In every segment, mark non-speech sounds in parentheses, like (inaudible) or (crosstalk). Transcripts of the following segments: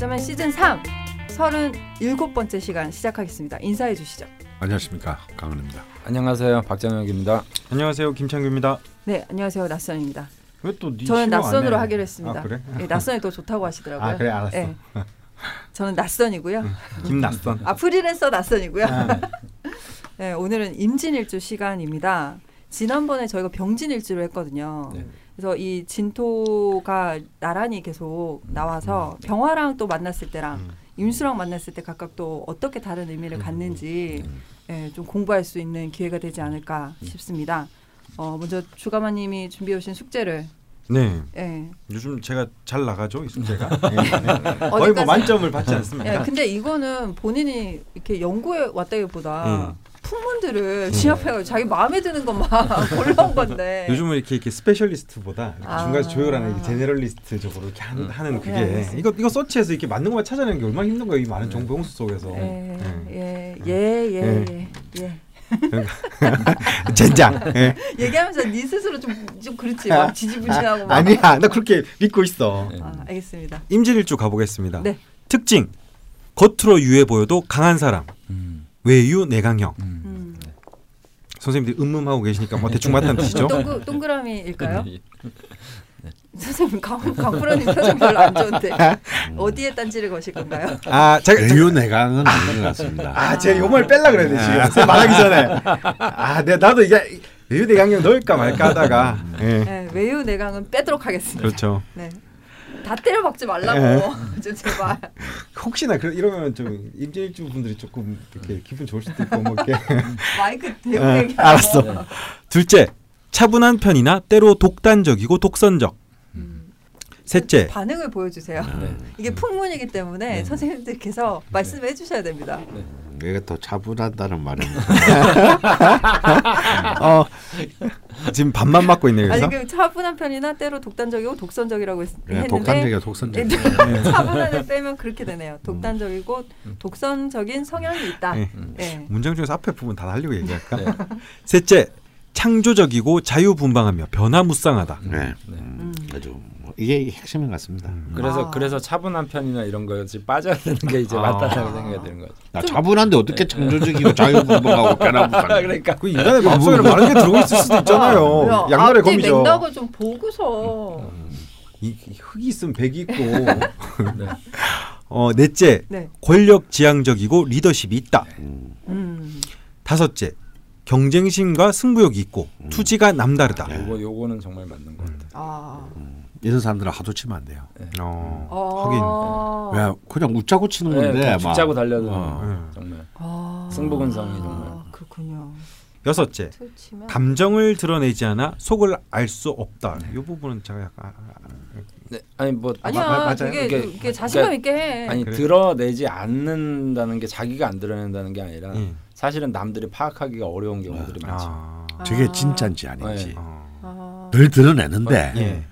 과자맨 시즌 3 37번째 시간 시작하겠습니다. 인사해 주시죠. 안녕하십니까 강은입니다. 안녕하세요 박정혁입니다. 안녕하세요 김창규입니다. 네, 안녕하세요. 낯선입니다. 왜또 네 저는 낯선으로 해? 하기로 했습니다. 아 그래? 네, 낯선이 더 좋다고 하시더라고요. 아 그래 알았어. 네. 저는 낯선이고요. (laughs) 김낯선. 아 프리랜서 낯선이고요. 아, 네, (laughs) 오늘은 임진일주 시간입니다. 지난번에 저희가 병진일주로 했거든요. 네. 그래서 이 진토가 나란히 계속 나와서 병화랑 또 만났을 때랑 음. 임수랑 만났을 때 각각 또 어떻게 다른 의미를 갖는지 예, 좀 공부할 수 있는 기회가 되지 않을까 싶습니다. 어, 먼저 주가마님이 준비해 오신 숙제를 네. 예. 요즘 제가 잘 나가죠 이 숙제가. (laughs) 네. 거의 뭐 만점을 받지 않습니다. 예, 근데 이거는 본인이 이렇게 연구해 왔다기보다 음. 풍문들을 지압해가지고 자기 마음에 드는 것만 (laughs) 골라온 건데. 요즘은 이렇게 이렇게 specialist보다 이렇게 아. 중간에서 조율하는 generalist적으로 이렇게 하는, 음. 하는 그게 네. 이거 이거 서치해서 이렇게 맞는 것만 찾아내는 게 얼마나 힘든 거예요 이 많은 네. 정보 홍수 속에서. 예, 네. 예, 예, 예, 네. 예, 예. (laughs) 젠장. 예. 얘기하면서 네 스스로 좀, 좀 그렇지. 막 지지부진하고 막. 아니야 나 그렇게 믿고 있어. 네. 아, 알겠습니다. 임진일주 가보겠습니다. 네. 특징 겉으로 유해 보여도 강한 사람 음. 외유 내강형. 음. 음. 선생님들 음음하고 계시니까 뭐 대충 맞다는 뜻이죠. 동그, 동그라미일까요? 네. 선생님 강, 강프로님 표정 별로 안 좋은데 음. 어디에 딴지를 거실 건가요? 아 제가 제가- 외유 내강은 아닌 것 같습니다. 아, 제가 요말 뺄라 그래야 돼 지금 선생님 말하기 전에. 아, 내 나도 이게 외유 내강형 넣을까 말까 하다가. 예. 네, 외유 내강은 빼도록 하겠습니다. 그렇죠. 네. 다 때려 박지 말라고 (laughs) 네. 좀 제발. 혹시나 그 이러면 좀 임진일주 분들이 조금 이렇게 기분 좋을 수도 있고 뭐 이렇게. (laughs) 마이크 대고 예, 얘기. 알았어. 둘째, 차분한 편이나 때로 독단적이고 독선적. 음. 셋째, 반응을 보여주세요. 네. 이게 풍문이기 때문에 네. 선생님들께서 말씀해 주셔야 됩니다. 내가 더 차분하다는 말은 (laughs) (laughs) 어, 지금 반만 맞고 있네요. 아니 그래서. 그 차분한 편이나 때로 독단적이고 독선적이라고 했, 네, 했는데 독단적이야 독선적. 네, (laughs) 차분한을 빼면 그렇게 되네요. 독단적이고 독선적인 성향이 있다. 네. 네. 문장 중에서 앞에 부분 다 달리고 얘기할까? 네. 셋째, 창조적이고 자유분방하며 변화무쌍하다. 네. 네. 음, 아주 뭐 이게 핵심인 것 같습니다. 그래서 아. 그래서 차분한 편이나 이런 거지 빠져야 되는 게 이제 아. 맞다라고 생각이 드는 거죠. 나 차분한데 어떻게 창조적이고 자유분방하고 변화무쌍? (laughs) 그러니까 그 인간의 마음속에는 많은 게 들어가 있을 수도 있잖아요. 뭐야, 양날의 검이죠. 맥락을 좀 보고서. 이, 이 흙이 있으면 백이 있고. (laughs) 네. 어, 넷째, 네. 권력 지향적이고 리더십이 있다. 음, 음. 다섯째, 경쟁심과 승부욕이 있고 투지가 남다르다. 네. 요거 요거는 정말 맞는 것 같아요. 아. 이런 사람들은 하도 치면 안 돼요. 어, 아. 왜 그냥 웃자고 치는 건데 네, 막 죽자고 달려드는 어. 음. 정말 아. 승부근성이 정말. 그렇군요. 여섯째, 치면 감정을 드러내지 않아 속을 알 수 없다. 이 부분은 제가 약간 네. 아니 뭐 아니야. 마- 맞아요. 되게 이게- 이게 자신감 그러니까- 있게 해. 아니 그래? 드러내지 않는다는 게 자기가 안 드러낸다는 게 아니라 예. 사실은 남들이 파악하기가 어려운 경우들이. 아, 저게 아. 진짜인지 아닌지 네. 어. 아. 늘 드러내는데 예.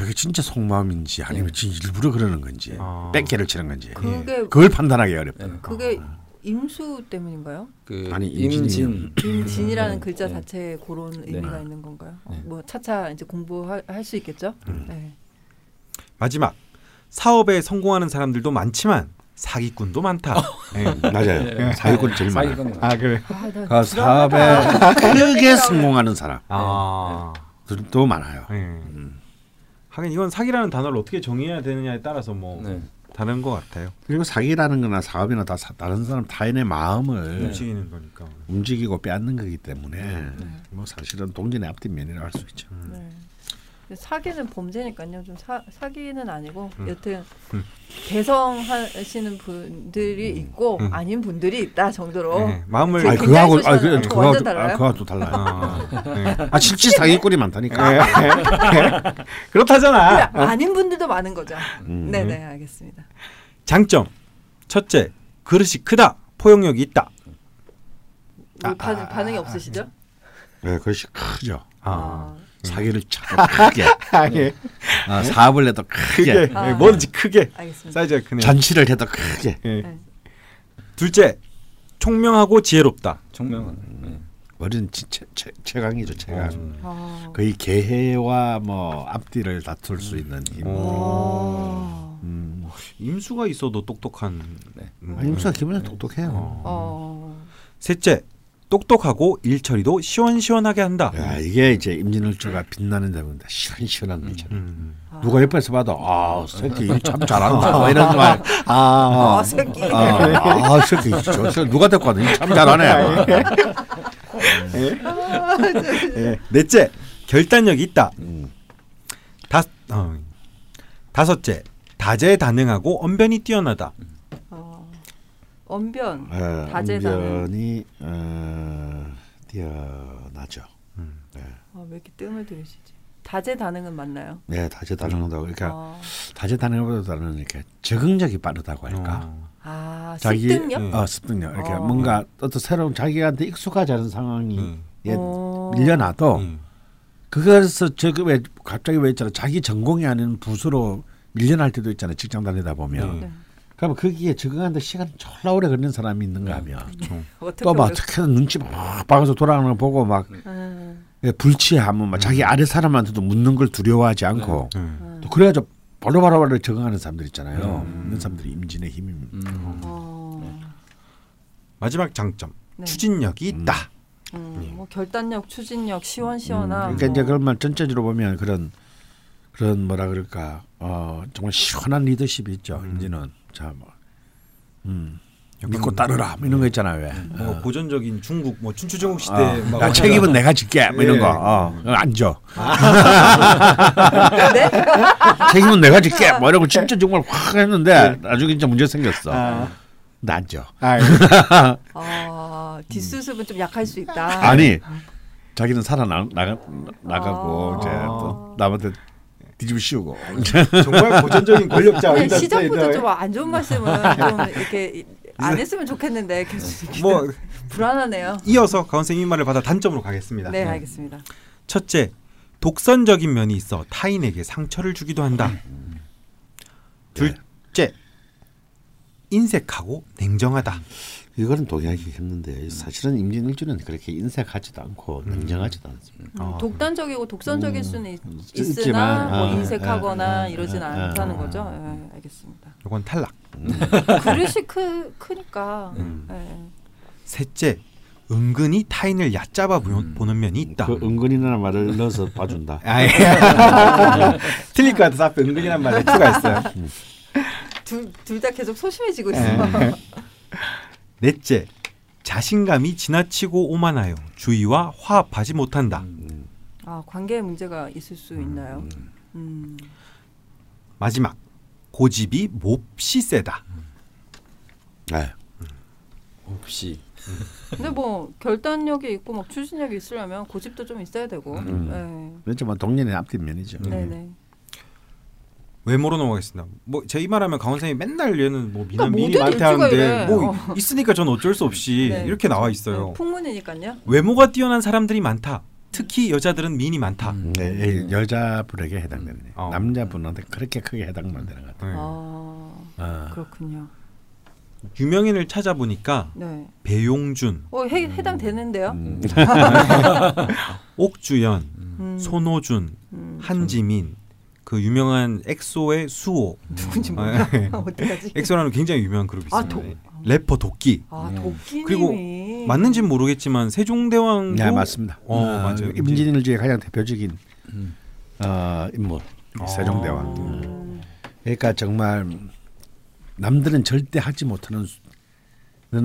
아. 저게 진짜 속마음인지 아니면 진짜 일부러 그러는 건지 아. 뺑개를 치는 건지 그게 그걸 판단하기 어렵다. 네. 그게 임수 때문인가요? 그 아니, 임진 임진이라는 네. 글자 네. 자체에 그런 네. 의미가 있는 건가요? 어, 네. 뭐 차차 이제 공부할 수 있겠죠? 네. 마지막 사업에 성공하는 사람들도 많지만 사기꾼도 많다. 예. 맞아요. 네. 사기꾼 제일 많아요. 사기꾼이 아 그래. 아, 나그 사업에 (laughs) 크게 성공하는 사람들도 아, 많아요. 예. 하긴 이건 사기라는 단어를 어떻게 정의해야 되느냐에 따라서 뭐 네. 다른 것 같아요. 그리고 사기라는 거나 사업이나 다 사- 다른 사람 타인의 마음을 움직이는 거니까. 움직이고 빼앗는 거기 때문에 뭐 사실은 동전의 앞뒷면이라고 할수 있죠. 네. 사기는 범죄니까요. 좀 사, 사기는 아니고 음. 여튼 음. 개성하시는 분들이 있고 음. 아닌 분들이 있다 정도로. 예. 마음을 아니 그거하고 굉장히 아, 그. 그거하고 아, 달라요? 그거하고 또 달라요. 아, 예. 아 실제 사기꾼이 많다니까. 예. 그렇다잖아. 근데 아닌 분들도 많은 거죠. 음. 네네 알겠습니다. 장점 첫째 그릇이 크다 포용력이 있다. 뭐 아, 반, 아, 반응이 아, 없으시죠? 네, 그것이 크죠. 아, 사기를 참 크게, 아, 예. 아, 사업을 해도 크게, 크게 아. 예, 뭐든지 크게 알겠습니다. 사이즈가 크네. 잔치를 해도 크게. 예. 네. 둘째 총명하고 지혜롭다. 총명은 네. 최, 최, 최강이죠, 최강. 음. 아. 거의 개해와 뭐 앞뒤를 다툴 수 있는 힘. 어. 아. 음, 임수가 있어도 똑똑한. 네. 음. 아, 임수가 기본적으로 똑똑해요. 어. 어. 셋째, 똑똑하고 일 처리도 시원시원하게 한다. 야, 이게 이제 임진월주가 빛나는 데입니다. 시원시원한 거죠. 음. 누가 옆에서 봐도 아 새끼 일참 잘한다 뭐 이런 말. 아, 아, 새끼. 아, 아 새끼 저 새끼 누가 데리고 와도 일참 잘하네. 예. 넷째 결단력이 있다. 음. 다, 어. 다섯째, 다재다능하고 언변이 뛰어나다. 어. 언변. 어, 다재다능. 언변이 어, 뛰어나죠. 아, 왜 이렇게 뜸을 들이시지? 다재다능은 맞나요? 네, 다재다능하다고 그러니까 어. 다재다능보다는 이렇게 적응력이 빠르다고 할까. 어. 아, 자기 습득력? 음. 어, 습득력 이렇게 어. 뭔가 어떤 새로운 자기한테 익숙하지 않은 상황이 음. 예, 어. 밀려나도 음. 그것에서 저그 왜 갑자기 왜 있잖아 자기 전공이 아닌 부수로 밀려날 때도 있잖아요 직장 다니다 보면 음. 네. 그러면 거기에 적응하는데 시간 졸라 오래 걸리는 사람이 있는가 하면 어떻게 또막 어렵- 특히나 눈치 막 박아서 돌아가는 거 보고 막 음. 예, 불치하면 막 자기 아래 사람한테도 묻는 걸 두려워하지 않고 음. 또 그래가지고 바로 바로 적응하는 사람들 있잖아요 이런 사람들이 임진의 힘입니다 음. 어. 마지막 장점, 네. 추진력이 있다. 음, 뭐 결단력, 추진력, 시원시원함. 그러니까 이제 뭐. 그러면 전체적으로 보면 그런 그런 뭐라 그럴까 어 정말 시원한 리더십이 있죠 임진은 자 뭐. 음. 믿고 따르라. 뭐 이런 거 있잖아요 왜. 뭐 고전적인 중국, 뭐 춘추 전국 시대 어, 막나 책임은 내가 질게. 뭐 이런 예. 거. 어, 앉아. 네? (laughs) 책임은 내가 질게. 뭐 이러고 진짜 정말 확 했는데 나중에 진짜 문제 생겼어. 나 앉아 아, (laughs) 아, 뒷수습은 좀 약할 수 있다. 아니 자기는 살아 나, 나가 나가고 아. 이제 또 남한테 뒤집어 씌우고 (laughs) 정말 고전적인 권력자 네, 시작부터. 좀 안 좋은 말씀은 (laughs) 좀 이렇게 안 했으면 좋겠는데 계속 이렇게 뭐 (laughs) 불안하네요. 이어서 쌤이 말을 받아 단점으로 가겠습니다. 네, 알겠습니다. 첫째, 독선적인 면이 있어 타인에게 상처를 주기도 한다. 둘째, 인색하고 냉정하다. 이거는 동의하기 힘든데 사실은 임진일주는 그렇게 인색하지도 않고 냉정하지도 않습니다. 음, 독단적이고 독선적일 수는 있, 있지만, 있으나 뭐 아, 인색하거나 아, 아, 이러진 아, 않다는 아, 거죠. 예, 알겠습니다. 이건 탈락. (laughs) 그릇이 크, 크니까. 음. 예. 셋째, 은근히 타인을 얕잡아 보- 보는 면이 있다. 그 은근이라는 말을 넣어서 봐준다. (laughs) 아, 예. (laughs) 틀릴 것 같아서 앞에 은근이란 말에 추가했어요. 둘둘 다 계속 소심해지고 있어. 네. 넷째, 자신감이 지나치고 오만하여 주위와 화합하지 못한다. 아 관계에 문제가 있을 수 있나요? 음. 마지막, 고집이 몹시 세다. 네. 없이 근데 뭐 결단력이 있고 막 추진력이 있으려면 고집도 좀 있어야 되고. 음. 그렇죠. 뭐 동년의 앞뒤 면이죠. 네. 네네. 외모로 넘어가겠습니다. 뭐 제 이 말하면 강원 선생님 맨날 얘는 뭐 미남 많다 일주가 하는데. 뭐 어. 있으니까 저는 어쩔 수 없이 네. 이렇게 나와 있어요. 네, 풍문이니까요. 외모가 뛰어난 사람들이 많다. 특히 여자들은 미인이 많다. 네, 예, 여자분에게 해당되는 요 어. 남자분한테 그렇게 크게 해당만 되는 것 같아요. 네. 아 아. 그렇군요. 유명인을 찾아보니까 네. 배용준, 어 해, 해당되는데요. 음. (laughs) 옥주현, 음. 손호준, 음. 한지민, 그 유명한 엑소의 수호. 누군지 아, 몰라. 예. (laughs) 어떡하지? 엑소라는 굉장히 유명한 그룹이 아, 있습니다. 도- 래퍼 도끼. 아 도끼님이 그리고 맞는지는 모르겠지만 세종대왕도 네, 맞습니다. 어, 아, 맞아요. 임진일주의 가장 대표적인 음. 어, 인물 아. 세종대왕. 음. 그러니까 정말 남들은 절대 하지 못하는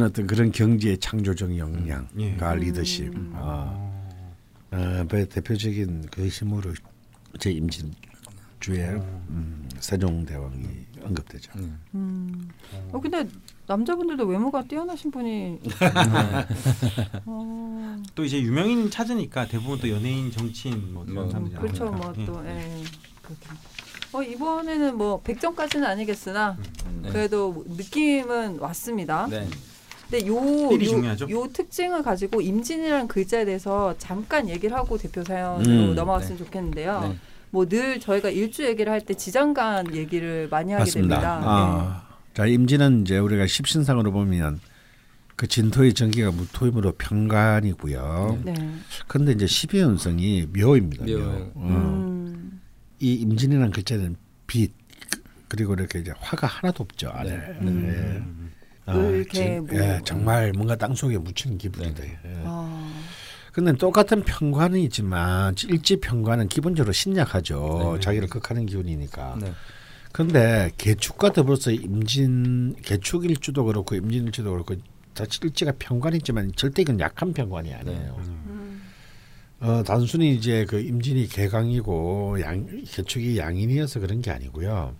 어떤 그런 경제의 창조적 역량과 예. 리더십, 음. 어, 어, 그 대표적인 그 힘으로 제 임진 주의 음, 세종대왕이 언급되죠. 음. 어 근데 남자분들도 외모가 뛰어나신 분이 (laughs) 어, 또 이제 유명인 찾으니까 대부분 또 연예인, 정치인 뭐 그런 음, 사람들이 그렇죠 나오니까. 예. 뭐또 예. 그렇군요. 어 이번에는 뭐 100점까지는 아니겠으나 네. 그래도 느낌은 왔습니다. 네. 근데 요, 요. 요 특징을 가지고 임진이라는 글자에 대해서 잠깐 얘기를 하고 대표 사연으로 음, 넘어갔으면 좋겠는데요. 네. 뭐 늘 저희가 일주 얘기를 할 때 지장간 얘기를 많이 하게 맞습니다. 됩니다. 아, 자 임진은 이제 우리가 십신상으로 보면 그 진토의 전기가 무토임으로 평간이고요. 네. 네. 그런데 이제 십이운성이 묘입니다. 묘. 묘예요. 어. 음. 이 임진이라는 글자는 빛, 그, 그리고 이렇게 이제 화가 하나도 없죠 안에. 네. 음. 예. 을, 지- 개, 무. 예, 정말 뭔가 땅 속에 묻힌 기분이 돼. 예. 아, 근데 똑같은 평관이지만 일지 평관은 기본적으로 신약하죠. 네. 자기를 극하는 기운이니까. 네. 근데 개축과 더불어서 임진 개축일주도 그렇고 임진일주도 그렇고 사실 일지가 평관이지만 절대 이건 약한 평관이 아니에요. 음. 어 단순히 이제 그 임진이 개강이고 양 개축이 양인이어서 그런 게 아니고요.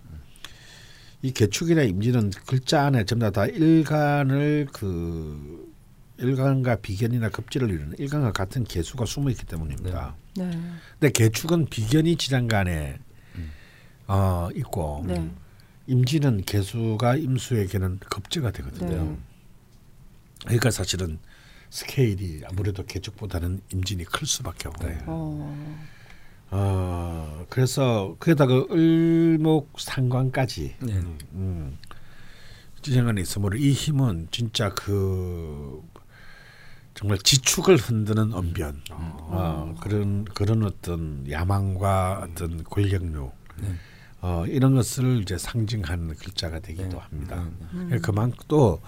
이 개축이나 임진은 글자 안에 전부 다 일간을 그 일간과 비견이나 급제를 이루는 일간과 같은 개수가 숨어 있기 때문입니다. 네. 근데 개축은 비견이 지장간에 어 있고 네. 임진은 개수가 임수에게는 급제가 되거든요. 네. 그러니까 사실은 스케일이 아무래도 개축보다는 임진이 클 수밖에 없어요. 어. 어 그래서 그에다가 을목 상관까지 네. 음, 지장간에 있으므로 이 힘은 진짜 그 정말 지축을 흔드는 언변 어, 그런 그런 어떤 야망과 어떤 권력욕 네. 어, 이런 것을 이제 상징하는 글자가 되기도 네. 합니다. 네. 그러니까 그만큼 또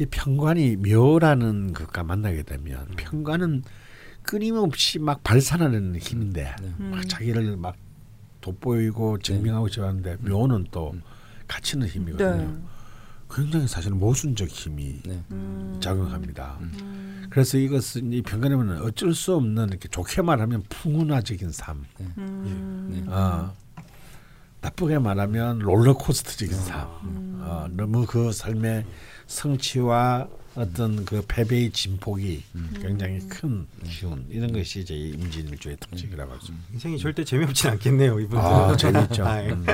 이 평관이 묘라는 것과 만나게 되면 평관은 끊임없이 막 발산하는 힘인데 네. 막 자기를 막 돋보이고 증명하고 싶었는데 묘는 또 갇히는 힘이거든요. 네. 굉장히 사실 모순적 힘이 네. 음. 작용합니다. 음. 그래서 이것은 이 평관이면 어쩔 수 없는 이렇게 좋게 말하면 풍운화적인 삶, 음. 네. 어, 나쁘게 말하면 롤러코스터적인 삶. 음. 어, 너무 그 삶의 성취와 어떤 그 패배의 진폭이 굉장히 큰 기운 이런 것이 이제 이 임진일주의 특징이라고 할수 있습니다. 인생이 절대 재미없진 않겠네요 이분들. 아 재밌죠. 아, 예. 음.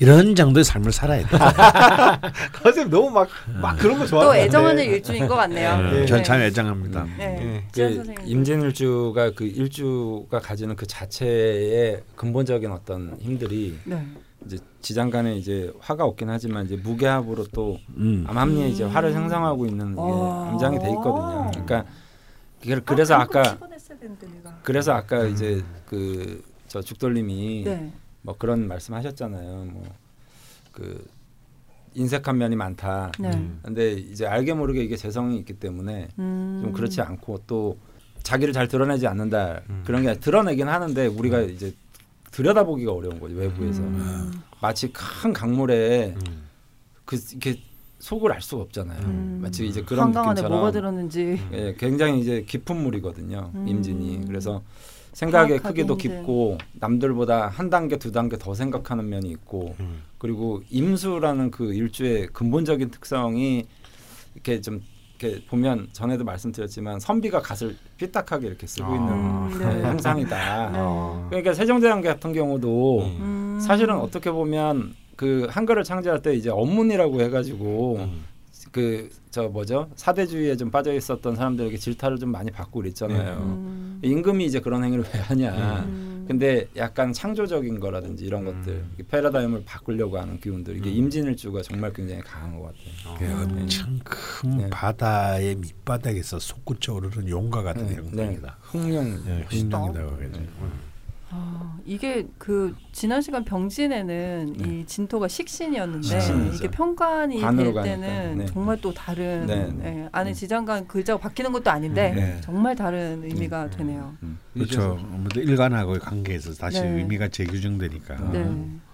이런 정도의 삶을 살아야 돼. (laughs) 선생님 너무 막 막 그런 거 좋아하는 또 애정하는 일주인 것 같네요. 네. 전참 애정합니다. 네. 예. 지한 그. 임진일주가 그 일주가 가지는 그 자체의 근본적인 어떤 힘들이 네. 이제 지장간에 이제 화가 없긴 하지만 이제 무게합으로 또 음. 암합리에 이제 화를 생성하고 있는 이게 아. 암장이 돼 있거든요. 그러니까 그게- 그래서 아까 되는데 내가. 그래서 아까 이제 그 저 죽돌님이 네. 뭐 그런 말씀하셨잖아요. 뭐 그 인색한 면이 많다. 네. 근데 이제 알게 모르게 이게 재성이 있기 때문에 음. 좀 그렇지 않고 또 자기를 잘 드러내지 않는다 그런 게 드러내긴 하는데 우리가 이제 들여다보기가 어려운 거죠 외부에서 음. 마치 큰 강물에 그 이렇게 속을 알 수가 없잖아요. 음. 마치 이제 그런 한강 안에 느낌처럼 뭐가 들었는지. 예, 굉장히 이제 깊은 물이거든요. 음. 임진이 그래서 생각의 크기도 힘든. 깊고 남들보다 한 단계 두 단계 더 생각하는 면이 있고 그리고 임수라는 그 일주의 근본적인 특성이 이렇게 좀 이렇게 보면 전에도 말씀드렸지만 선비가 갓을 삐딱하게 이렇게 쓰고 아. 있는 음, 네. 형상이다. 네. 그러니까 세종대왕 같은 경우도 음. 사실은 어떻게 보면 그 한글을 창제할 때 이제 언문이라고 해가지고 그저 뭐죠 사대주의에 좀 빠져 있었던 사람들에게 질타를 좀 많이 받고 그랬잖아요. 음. 임금이 이제 그런 행위를 왜 하냐. 음. 근데 약간 창조적인 거라든지 이런 것들 이 패러다임을 바꾸려고 하는 기운들 이게 임진일주가 정말 굉장히 강한 것 같아요. 그 엄청 큰 네. 바다의 밑바닥에서 솟구쳐 오르는 용과 같은 네, 형상이다. 흥룡 예, 휘낭이라고 하겠죠. 아, 이게 그 지난 시간 병진에는 네. 이 진토가 식신이었는데 식신이죠. 이게 평관이 될. 때는 네. 정말 또 다른 네, 네. 예, 안에 지장간 글자가 바뀌는 것도 아닌데 네. 정말 다른 의미가 되네요. 음. 그렇죠. 일간하고의 관계에서 다시 네. 의미가 재규정되니까. 네. 음. 아,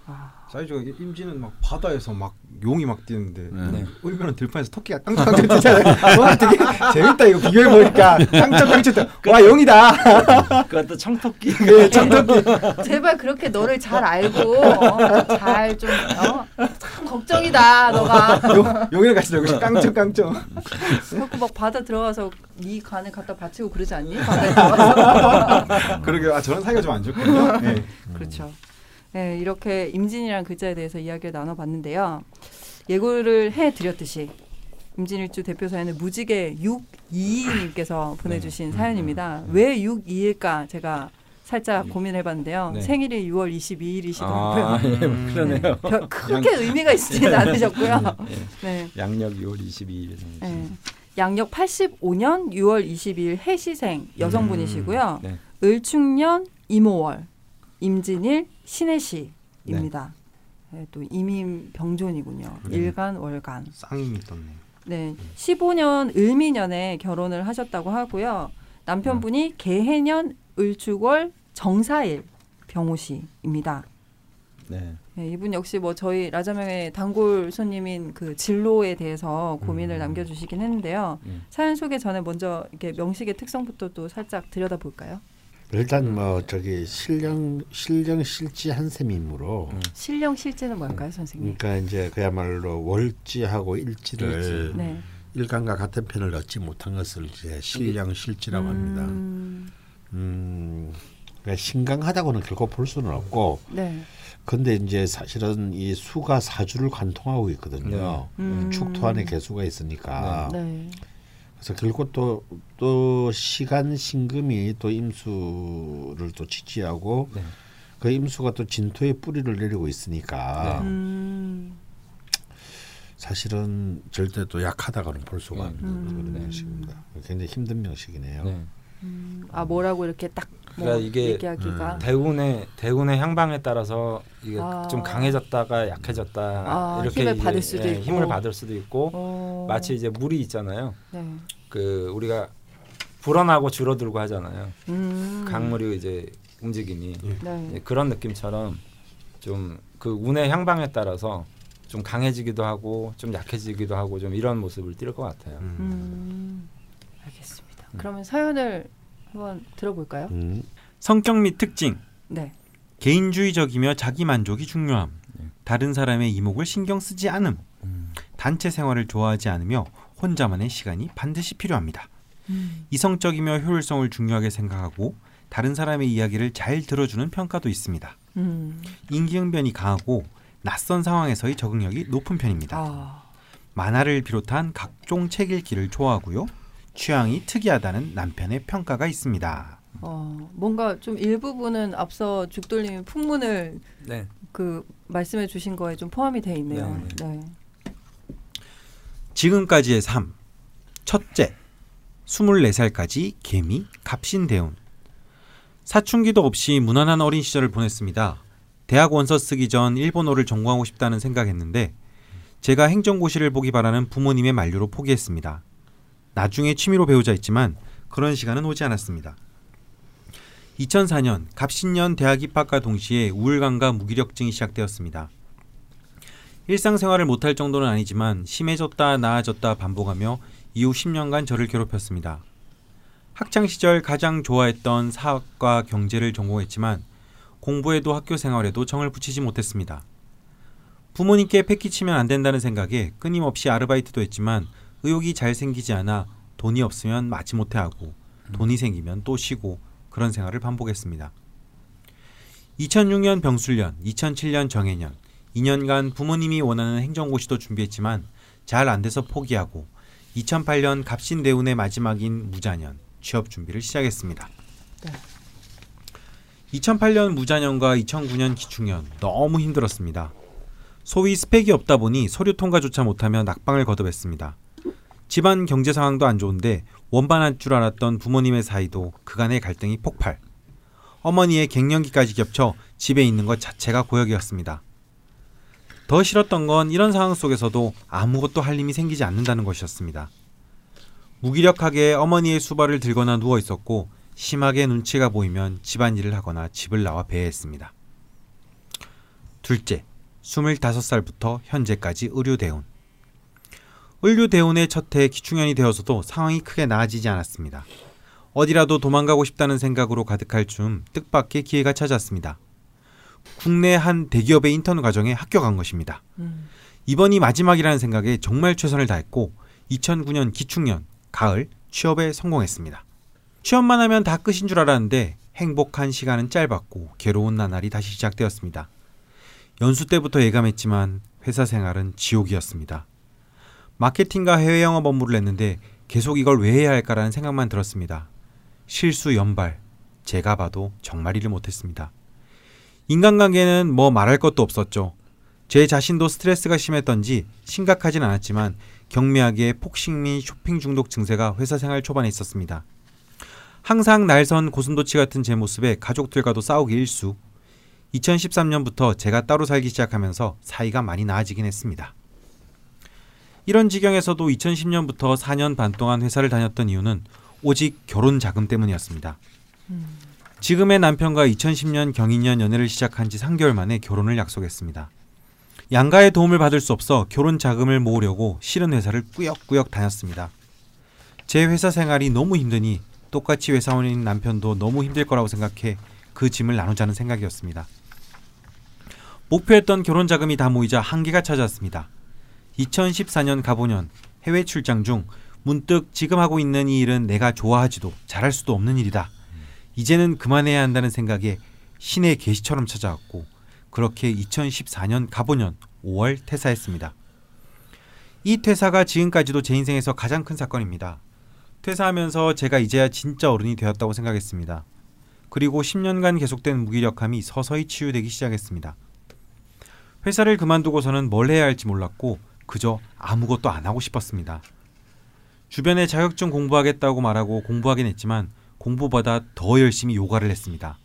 사이즈가 이게 임진은 막 바다에서 막 용이 막 뛰는데 네. 의변은 들판에서 토끼가 땅 깡총 뛰잖아요. (laughs) 와 되게 재밌다 이거 비교해 보니까 깡총 와 용이다. 그것도 청토끼. 네, (laughs) 청토끼. (laughs) 제발 그렇게 너를 잘 알고 어, 잘좀 어? 참 걱정이다 너가 용 용이랑 같이 놀고. 깡총 깡총. 자꾸 막 바다 들어가서 네 간을 갖다 바치고 그러지 않니? 바다에 들어가서 그러게 아 저런 사이가 좀 안 좋거든요. 네. 그렇죠. 네, 이렇게 임진이라는 글자에 대해서 이야기를 나눠봤는데요. 예고를 해드렸듯이 임진일주 대표 사연은 무지개 622님께서 보내주신 사연입니다. 왜 622일까 제가 살짝 고민해봤는데요. 네. 생일이 6월 22일이시더라고요. 아, 예, 그러네요. 별 크게 의미가 있지는 않으셨고요. 네. 양력 2월 22일. 네. 양력 85년 6월 22일 해시생 여성분이시고요. 네. 을축년 이모월 임진일 신해시입니다. 네, 또 이민 병존이군요. 네. 일간 월간. 쌍임이 떴네. 네, 15년 을미년에 결혼을 하셨다고 하고요. 남편분이 개해년 을축월 정사일 병호씨입니다. 네. 네, 이분 역시 뭐 저희 라자명의 단골 손님인 그 진로에 대해서 고민을 음. 남겨주시긴 했는데요. 음. 사연 소개 전에 먼저 이렇게 명식의 특성부터 또 살짝 들여다볼까요? 일단 뭐 저기 신령 신령 실지 한 셈이므로 음. 신령 실제는 뭘까요, 선생님? 그러니까 이제 그야말로 월지하고 일지를 일지. 네. 일간과 같은 편을 얻지 못한 것을 이제 신령 실지라고 합니다. 음, 음, 그러니까 신강하다고는 결코 볼 수는 없고, 네. 근데 이제 사실은 이 수가 사주를 관통하고 있거든요. 음. 축토 안에 개수가 있으니까. 네. 그래서 결국 또, 또 시간 신금이 또 임수를 또 지지하고 네. 그 임수가 또 진토에 뿌리를 내리고 있으니까 음, 사실은 절대 또 약하다고는 볼 수가 네. 없는 음. 그런 네. 명식입니다. 굉장히 힘든 명식이네요. 네. 음, 아 뭐라고 이렇게 딱뭐 그러니까 이게 얘기하기가 대운의 대운의 향방에 따라서 이게 아. 좀 강해졌다가 약해졌다 아, 이렇게 힘을 받을 수도 예, 있고. 힘을 받을 수도 있고 어, 마치 이제 물이 있잖아요. 네. 그 우리가 불어나고 줄어들고 하잖아요. 음, 강물이 이제 움직임이 네. 예, 그런 느낌처럼 좀 그 운의 향방에 따라서 좀 강해지기도 하고 좀 약해지기도 하고 좀 이런 모습을 띌것 같아요. 음. 음, 알겠습니다. 그러면 사연을 한번 들어볼까요? 음. 성격 및 특징. 네. 개인주의적이며 자기 만족이 중요함. 네. 다른 사람의 이목을 신경 쓰지 않음. 음. 단체 생활을 좋아하지 않으며 혼자만의 시간이 반드시 필요합니다. 음, 이성적이며 효율성을 중요하게 생각하고 다른 사람의 이야기를 잘 들어주는 평가도 있습니다. 음, 인기응변이 강하고 낯선 상황에서의 적응력이 높은 편입니다. 아, 만화를 비롯한 각종 책 읽기를 좋아하고요. 취향이 특이하다는 남편의 평가가 있습니다. 어, 뭔가 좀 일부분은 앞서 죽돌님이 풍문을 네. 그 말씀해 주신 거에 좀 포함이 돼 있네요. 네, 네. 지금까지의 삶. 첫째, 24살까지 개미, 갑신대운. 사춘기도 없이 무난한 어린 시절을 보냈습니다. 대학 원서 쓰기 전 일본어를 전공하고 싶다는 생각했는데 제가 행정고시를 보기 바라는 부모님의 만류로 포기했습니다. 나중에 취미로 배우자 했지만 그런 시간은 오지 않았습니다. 2004년 갑신년 대학 입학과 동시에 우울감과 무기력증이 시작되었습니다. 일상생활을 못할 정도는 아니지만 심해졌다 나아졌다 반복하며 이후 10년간 저를 괴롭혔습니다. 학창 시절 가장 좋아했던 사학과 경제를 전공했지만 공부에도 학교 생활에도 정을 붙이지 못했습니다. 부모님께 패기치면 안 된다는 생각에 끊임없이 아르바이트도 했지만 의욕이 잘 생기지 않아 돈이 없으면 마지못해 하고 돈이 생기면 또 쉬고 그런 생활을 반복했습니다. 2006년 병술년, 2007년 정해년, 2년간 부모님이 원하는 행정고시도 준비했지만 잘 안 돼서 포기하고 2008년 갑신대운의 마지막인 무자년 취업 준비를 시작했습니다. 네. 2008년 무자년과 2009년 기축년 너무 힘들었습니다. 소위 스펙이 없다 보니 서류 통과조차 못하며 낙방을 거듭했습니다. 집안 경제 상황도 안 좋은데 원반할 줄 알았던 부모님의 사이도 그간의 갈등이 폭발. 어머니의 갱년기까지 겹쳐 집에 있는 것 자체가 고역이었습니다. 더 싫었던 건 이런 상황 속에서도 아무것도 할 힘이 생기지 않는다는 것이었습니다. 무기력하게 어머니의 수발을 들거나 누워 있었고 심하게 눈치가 보이면 집안일을 하거나 집을 나와 배회했습니다. 둘째, 25살부터 현재까지 의료 대운. 의료대운의 첫해 기충년이 되어서도 상황이 크게 나아지지 않았습니다. 어디라도 도망가고 싶다는 생각으로 가득할 즈음 뜻밖의 기회가 찾았습니다. 국내 한 대기업의 인턴 과정에 합격한 것입니다. 음, 이번이 마지막이라는 생각에 정말 최선을 다했고 2009년 기축년 가을 취업에 성공했습니다. 취업만 하면 다 끝인 줄 알았는데 행복한 시간은 짧았고 괴로운 나날이 다시 시작되었습니다. 연수 때부터 예감했지만 회사 생활은 지옥이었습니다. 마케팅과 해외 영업 업무를 했는데 계속 이걸 왜 해야 할까라는 생각만 들었습니다. 실수 연발. 제가 봐도 정말 일을 못했습니다. 인간관계는 뭐 말할 것도 없었죠. 제 자신도 스트레스가 심했던지 심각하진 않았지만 경미하게 폭식 및 쇼핑 중독 증세가 회사 생활 초반에 있었습니다. 항상 날선 고슴도치 같은 제 모습에 가족들과도 싸우기 일수. 2013년부터 제가 따로 살기 시작하면서 사이가 많이 나아지긴 했습니다. 이런 지경에서도 2010년부터 4년 반 동안 회사를 다녔던 이유는 오직 결혼 자금 때문이었습니다. 지금의 남편과 2010년 경인년 연애를 시작한 지 3개월 만에 결혼을 약속했습니다. 양가의 도움을 받을 수 없어 결혼 자금을 모으려고 싫은 회사를 꾸역꾸역 다녔습니다. 제 회사 생활이 너무 힘드니 똑같이 회사원인 남편도 너무 힘들 거라고 생각해 그 짐을 나누자는 생각이었습니다. 목표했던 결혼 자금이 다 모이자 한계가 찾아왔습니다. 2014년 가보년 해외 출장 중 문득 지금 하고 있는 이 일은 내가 좋아하지도 잘할 수도 없는 일이다. 이제는 그만해야 한다는 생각에 신의 계시처럼 찾아왔고 그렇게 2014년 가보년 5월 퇴사했습니다. 이 퇴사가 지금까지도 제 인생에서 가장 큰 사건입니다. 퇴사하면서 제가 이제야 진짜 어른이 되었다고 생각했습니다. 그리고 10년간 계속된 무기력함이 서서히 치유되기 시작했습니다. 회사를 그만두고서는 뭘 해야 할지 몰랐고 그저 아무것도 안 하고 싶었습니다. 주변에 자격증 공부하겠다고 말하고 공부하긴 했지만 공부보다 더 열심히 요가를 했습니다.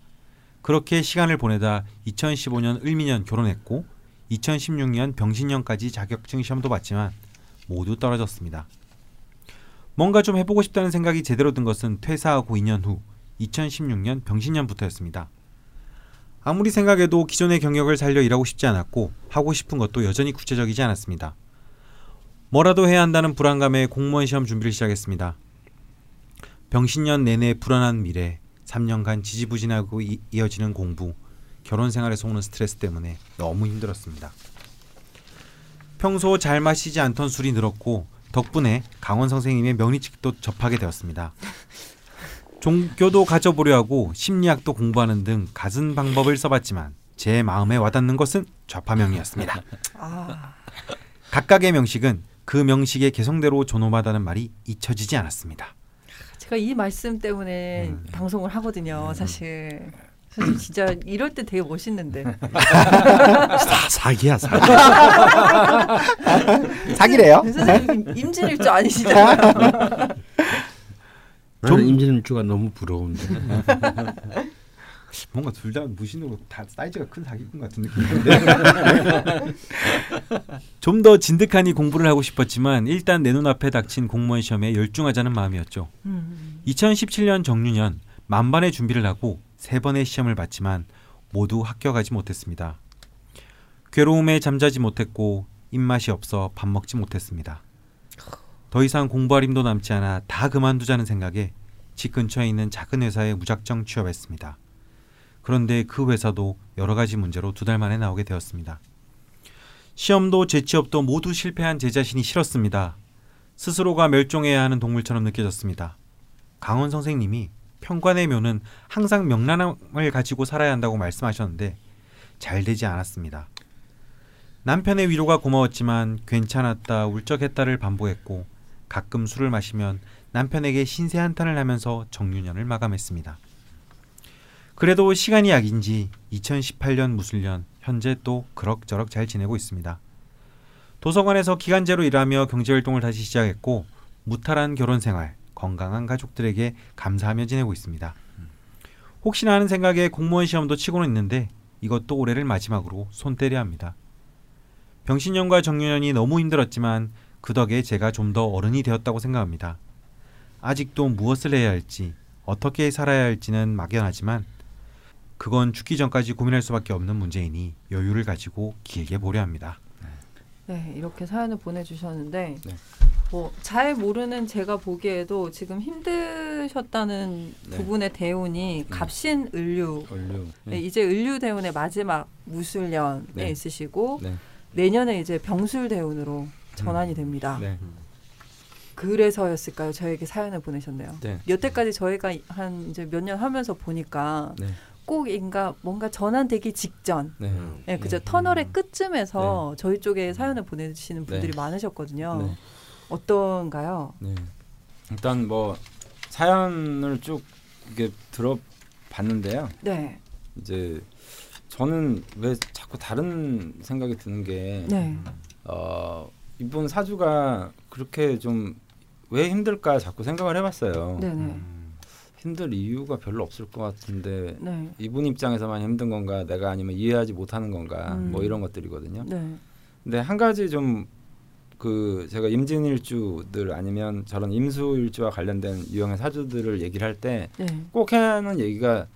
그렇게 시간을 보내다 2015년 을미년 결혼했고 2016년 병신년까지 자격증 시험도 봤지만 모두 떨어졌습니다. 뭔가 좀 해보고 싶다는 생각이 제대로 든 것은 퇴사하고 2년 후 2016년 병신년부터였습니다. 아무리 생각해도 기존의 경력을 살려 일하고 싶지 않았고 하고 싶은 것도 여전히 구체적이지 않았습니다. 뭐라도 해야 한다는 불안감에 공무원 시험 준비를 시작했습니다. 병신년 내내 불안한 미래, 3년간 지지부진하고 이, 이어지는 공부, 결혼 생활에서 오는 스트레스 때문에 너무 힘들었습니다. 평소 잘 마시지 않던 술이 늘었고 덕분에 강원 선생님의 명리책도 접하게 되었습니다. 종교도 가져보려 하고 심리학도 공부하는 등 갖은 방법을 써봤지만 제 마음에 와닿는 것은 좌파명이었습니다. 아, 각각의 명식은 그 명식의 개성대로 존엄하다는 말이 잊혀지지 않았습니다. 제가 이 말씀 때문에 음. 방송을 하거든요. 사실. 사실 진짜 이럴 때 되게 멋있는데. (laughs) 사, 사기야 사기. (laughs) 사기래요? 선생님 임진일주 아니시잖아요. 저는 (laughs) 좀- 임진일주가 너무 부러운데. 뭔가 둘 다 무신으로 다 사이즈가 큰 사기꾼 같은 느낌인데. (laughs) 좀 더 진득하니 공부를 하고 싶었지만 일단 내 눈앞에 닥친 공무원 시험에 열중하자는 마음이었죠. 음. 2017년 정유년 만반의 준비를 하고 세 번의 시험을 봤지만 모두 합격하지 못했습니다. 괴로움에 잠자지 못했고 입맛이 없어 밥 먹지 못했습니다. 더 이상 공부할 힘도 남지 않아 다 그만두자는 생각에 집 근처에 있는 작은 회사에 무작정 취업했습니다. 그런데 그 회사도 여러 가지 문제로 두 달 만에 나오게 되었습니다. 시험도 재취업도 모두 실패한 제 자신이 싫었습니다. 스스로가 멸종해야 하는 동물처럼 느껴졌습니다. 강원 선생님이 평관의 묘는 항상 명랑함을 가지고 살아야 한다고 말씀하셨는데 잘 되지 않았습니다. 남편의 위로가 고마웠지만 괜찮았다 울적했다를 반복했고 가끔 술을 마시면 남편에게 신세 한탄을 하면서 정유년을 마감했습니다. 그래도 시간이 약인지 2018년 무술년 현재 또 그럭저럭 잘 지내고 있습니다. 도서관에서 기간제로 일하며 경제활동을 다시 시작했고 무탈한 결혼 생활, 건강한 가족들에게 감사하며 지내고 있습니다. 혹시나 하는 생각에 공무원 시험도 치고는 있는데 이것도 올해를 마지막으로 손 떼려 합니다. 병신년과 정유년이 너무 힘들었지만 그 덕에 제가 좀 더 어른이 되었다고 생각합니다. 아직도 무엇을 해야 할지, 어떻게 살아야 할지는 막연하지만 그건 죽기 전까지 고민할 수밖에 없는 문제이니 여유를 가지고 길게 보려 합니다. 네, 이렇게 사연을 보내주셨는데 네. 뭐잘 모르는 제가 보기에도 지금 힘드셨다는 네. 부분의 대운이 갑신 을류. 얼류. 네, 이제 을류 대운의 마지막 무술년에 네. 있으시고 네. 내년에 이제 병술 대운으로 전환이 됩니다. 네. 그래서였을까요? 저에게 사연을 보내셨네요. 네. 여태까지 저희가 한 이제 몇 년 하면서 보니까 네. 꼭 인가 뭔가 전환되기 직전, 네. 예, 그죠? 네. 터널의 끝쯤에서 저희 쪽에 사연을 보내주시는 분들이 네. 많으셨거든요. 네. 어떤가요? 네. 일단 뭐 사연을 쭉 이게 들어봤는데요. 네, 이제 저는 왜 자꾸 다른 생각이 드는 게 네, 어, 이분 사주가 그렇게 좀 왜 힘들까 자꾸 생각을 해봤어요. 네, 네. 힘들 이유가 별로 없을 것 같은데 네. 이분 입장에서만 힘든 건가 내가 아니면 이해하지 못하는 건가 음. 뭐 이런 것들이거든요. 네. 근데 한 가지 좀 그 제가 임진일주들 아니면 저런 임수일주와 관련된 유형의 사주들을 얘기를 할 때꼭 네. 하는 얘기가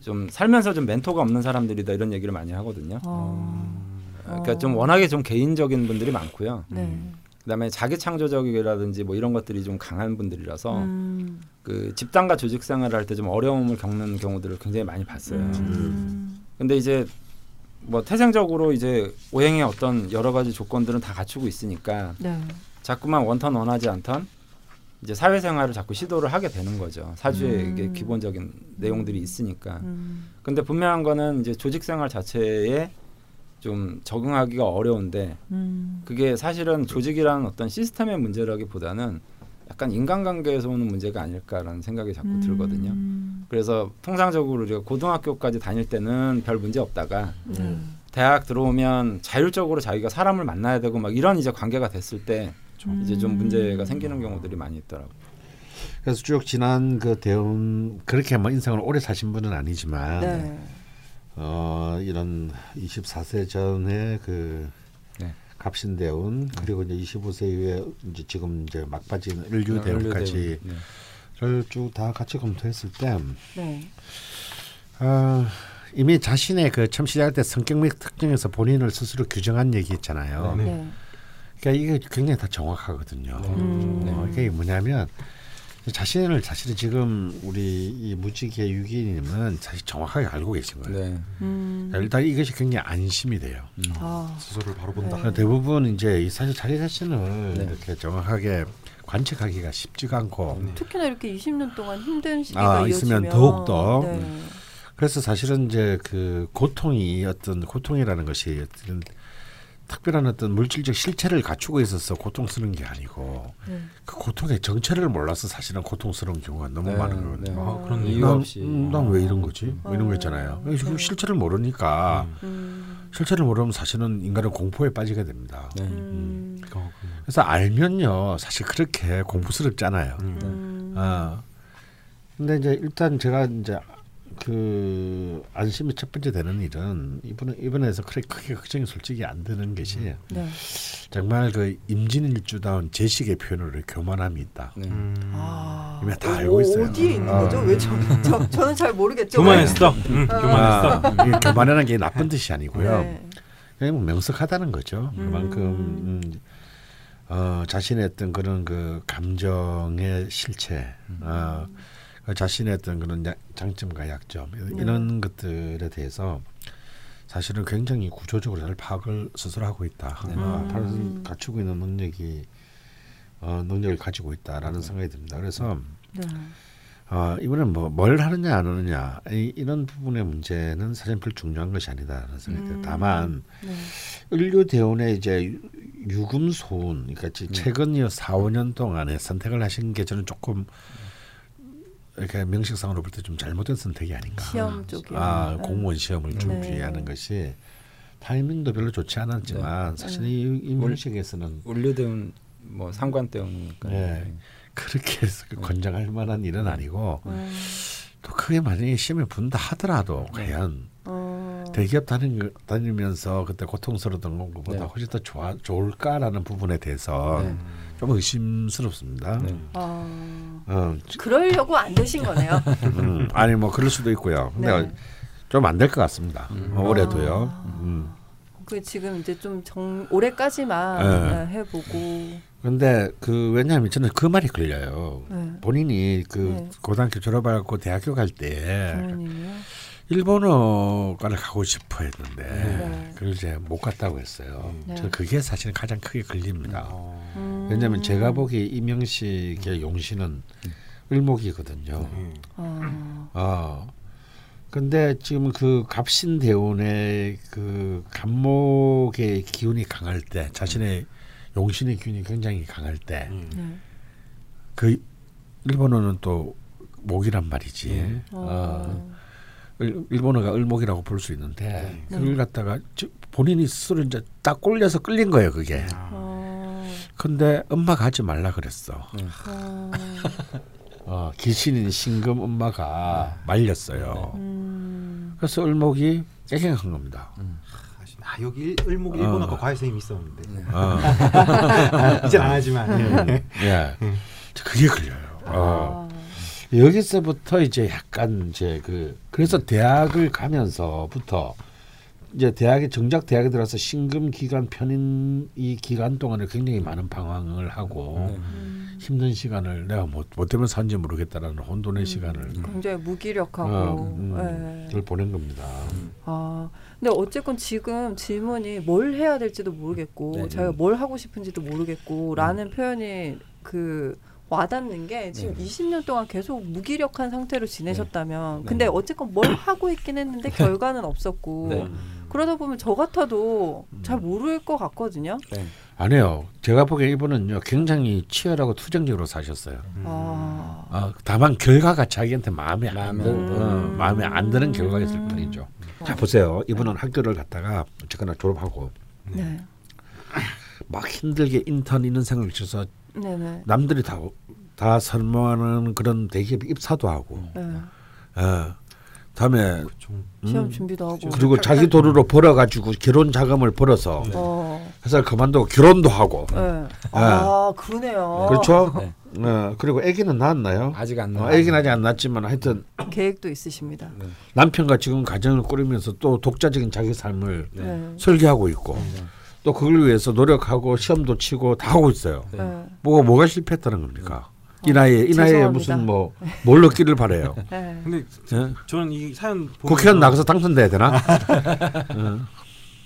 좀 살면서 좀 멘토가 없는 사람들이다 이런 얘기를 많이 하거든요. 어. 그러니까 좀 워낙에 좀 개인적인 분들이 많고요. 네. 그다음에 자기 창조적이라든지 뭐 이런 것들이 좀 강한 분들이라서 음. 그 집단과 조직 생활을 할 때 좀 어려움을 겪는 경우들을 굉장히 많이 봤어요. 음. 근데 이제 뭐 태생적으로 이제 오행의 어떤 여러 가지 조건들은 다 갖추고 있으니까 네. 자꾸만 원턴 원하지 않던 이제 사회생활을 자꾸 시도를 하게 되는 거죠. 사주에 음. 이게 기본적인 내용들이 있으니까. 음. 근데 분명한 거는 이제 조직 생활 자체에 좀 적응하기가 어려운데 음. 그게 사실은 조직이라는 어떤 시스템의 문제라기보다는 약간 인간관계에서 오는 문제가 아닐까라는 생각이 자꾸 들거든요. 음. 그래서 통상적으로 우리가 고등학교까지 다닐 때는 별 문제 없다가 네. 대학 들어오면 자율적으로 자기가 사람을 만나야 되고 막 이런 이제 관계가 됐을 때 이제 좀 음. 문제가 생기는 경우들이 많이 있더라고요. 그래서 쭉 지난 그 대운 그렇게 뭐 인생을 오래 사신 분은 아니지만 네. 어 이런 24세 전에 그 네. 갑신대운 그리고 이제 25세 이후에 이제 지금 이제 막바지 을류 아, 대운까지를 네. 쭉다 같이 검토했을 때 네. 어, 이미 자신의 그 처음 시작할 때 성격 및 특징에서 본인을 스스로 규정한 얘기 있잖아요. 네. 네. 그러니까 이게 굉장히 다 정확하거든요. 음. 어, 이게 뭐냐면 자신을 사실은 지금 우리 이 무지개 유기님은 사실 정확하게 알고 계신 거예요. 네. 음. 일단 이것이 굉장히 안심이 돼요. 아. 스스로를 바로 본다. 네. 대부분 이제 이 사실 자기 자신을 네. 이렇게 정확하게 관측하기가 쉽지가 않고 특히나 이렇게 20년 동안 힘든 시기가 아, 있으면 이어지면 더욱더. 네. 그래서 사실은 이제 그 고통이 어떤 고통이라는 것이 어떤 특별한 어떤 물질적 실체를 갖추고 있어서 고통스러운 게 아니고 네. 그 고통의 정체를 몰라서 사실은 고통스러운 경우가 너무 네, 많은 거거든요. 네. 아, 그런 이유 난, 없이. 음, 난왜 이런 거지? 뭐 이런 거 있잖아요. 어, 지금 네. 실체를 모르니까 음. 실체를 모르면 사실은 인간은 공포에 빠지게 됩니다. 네. 음. 어, 그래서 알면요, 사실 그렇게 공부스럽잖아요. 음. 음. 아. 근데 이제 일단 제가 이제 그 안심이 첫 번째 되는 일은 이번에 이번에서 그렇게 크게 걱정이 솔직히 안 드는 것이 네. 정말 그 임진일주다운 제식의 표현으로 교만함이 있다. 네. 음. 아. 이미 다 알고 있어요. 어디에 있는 아. 거죠? 왜 저, 저, 저는 잘 모르겠죠. 교만했어. 응, 교만했어. 아, 이 교만이라는 게 나쁜 뜻이 아니고요. 네. 그냥 뭐 명석하다는 거죠. 그만큼 음, 어, 자신의 어떤 그런 그 감정의 실체, 어, 그 자신의 어떤 그런 야- 장점과 약점 이런 것들에 대해서 사실은 굉장히 구조적으로 잘 파악을 스스로 하고 있다. 어, 파악을 갖추고 있는 능력이 어, 능력을 가지고 있다라는 생각이 듭니다. 그래서 네. 어, 이번엔 뭐뭘 하느냐 안 하느냐 이, 이런 부분의 문제는 사실 별 중요한 것이 아니다라는 생각이 들어요. 다만 네. 을류 대운의 이제 유금 소운 그러니까 지- 최근 이 4, 5년 동안에 선택을 하신 게 저는 조금 이렇게 명식상으로 볼 때 좀 잘못된 선택이 아닌가. 시험 쪽이요. 아 네. 공무원 시험을 네. 준비하는 것이 타이밍도 별로 좋지 않았지만 사실 이, 이 명식에서는 울류대운 뭐 상관대운이니까. 네. 그렇게 해서 그 권장할 만한 일은 아니고 음. 또 그게 만약에 시험에 분다 하더라도 과연 어. 대기업 다니, 다니면서 그때 고통스러웠던 것보다 네. 훨씬 더 좋아, 좋을까라는 부분에 대해서 네. 좀 의심스럽습니다. 네. 아. 어, 그러려고 안 되신 거네요. 음, 아니 뭐 그럴 수도 있고요. 근데 네. 좀안 될 것 같습니다. 어, 올해도요. 아. 음. 그 지금 이제 좀 정, 올해까지만 네. 네, 해보고. 근데 그 왜냐하면 저는 그 말이 걸려요. 네. 본인이 그 네. 고등학교 졸업하고 대학교 갈 때 부모님이요. 일본어과를 가고 싶어 했는데 네. 그걸 이제 못 갔다고 했어요. 네. 저는 그게 사실 가장 크게 걸립니다. 음. 왜냐하면 제가 보기 이명식의 용신은 을목이거든요. 아. 아 근데 지금 그 갑신 대운의 그 간목의 기운이 강할 때 자신의 용신의 기운이 굉장히 강할 때그 네. 일본어는 또 목이란 말이지. 어. 어. 일- 일본어가 을목이라고 볼 수 있는데 네. 그걸 갖다가 저- 본인이 스스로 이제 딱 꼴려서 끌린 거예요 그게. 어. 근데 엄마가 하지 말라 그랬어. 어. 어, 귀신인 신금 엄마가 말렸어요. 음. 그래서 을목이 애경한 겁니다. 아 여기 일- 을목 어. 일본어과 과외 선생님이 있었는데 어, (laughs) 이젠 안 하지만 예. 예, 그게 걸려요. 어. 아. 여기서부터 이제 약간 이제 그 그래서 대학을 가면서부터 이제 대학에 정작 대학에 들어서 신금 기간 편인 이 기간 동안에 굉장히 많은 방황을 하고 네. 힘든 시간을 내가 뭐, 뭐 때문에 산지 모르겠다라는 혼돈의 시간을 굉장히 무기력하고. 어, 음, 예. 그걸 보낸 겁니다. 아, 근데 어쨌건 지금 질문이 뭘 해야 될지도 모르겠고 네. 자기가 뭘 하고 싶은지도 모르겠고라는 표현이 그 와닿는 게 지금 네. 20년 동안 계속 무기력한 상태로 지내셨다면 네. 근데 어쨌건 뭘 하고 있긴 했는데 결과는 없었고 네. 그러다 보면 저 같아도 잘 모를 것 같거든요. 네. 아니에요. 제가 보기에 이분은요 굉장히 치열하고 투쟁적으로 사셨어요. 아, 어, 다만 결과가 자기한테 마음에 안, 들, 안 어, 드는. 마음에 안 드는 결과였을 뿐이죠. 자 보세요. 이분은 학교를 갔다가 어쨌거나 졸업하고 네, 막 힘들게 인턴 있는 생각을 쳐서 네, 네. 남들이 다, 다 선망하는 그런 대기업 입사도 하고 네. 어, 다음에 좀 시험 음, 준비도 하고. 그리고 자기 돈으로 벌어 가지고 결혼 자금을 벌어서 어, 회사를 그만두고 결혼도 하고 네. 아, 그러네요. 그렇죠. 네. 어, 그리고 아기는 낳았나요? 아직 안 어, 나와. 아기는 아직 안 낳았지만 하여튼 계획도 있으십니다. 네. 남편과 지금 가정을 꾸리면서 또 독자적인 자기 삶을 네. 설계하고 있고 또 그걸 위해서 노력하고 시험도 치고 다 하고 있어요. 네. 네. 뭐가 뭐가 실패했다는 겁니까? 이 나이에 이 나이에 죄송합니다. 무슨 뭐 (laughs) 뭘 얻기를 바래요. (laughs) 네. 근데 예? 저는 이 사연 국회의원 나가서 당선돼야 되나? (laughs)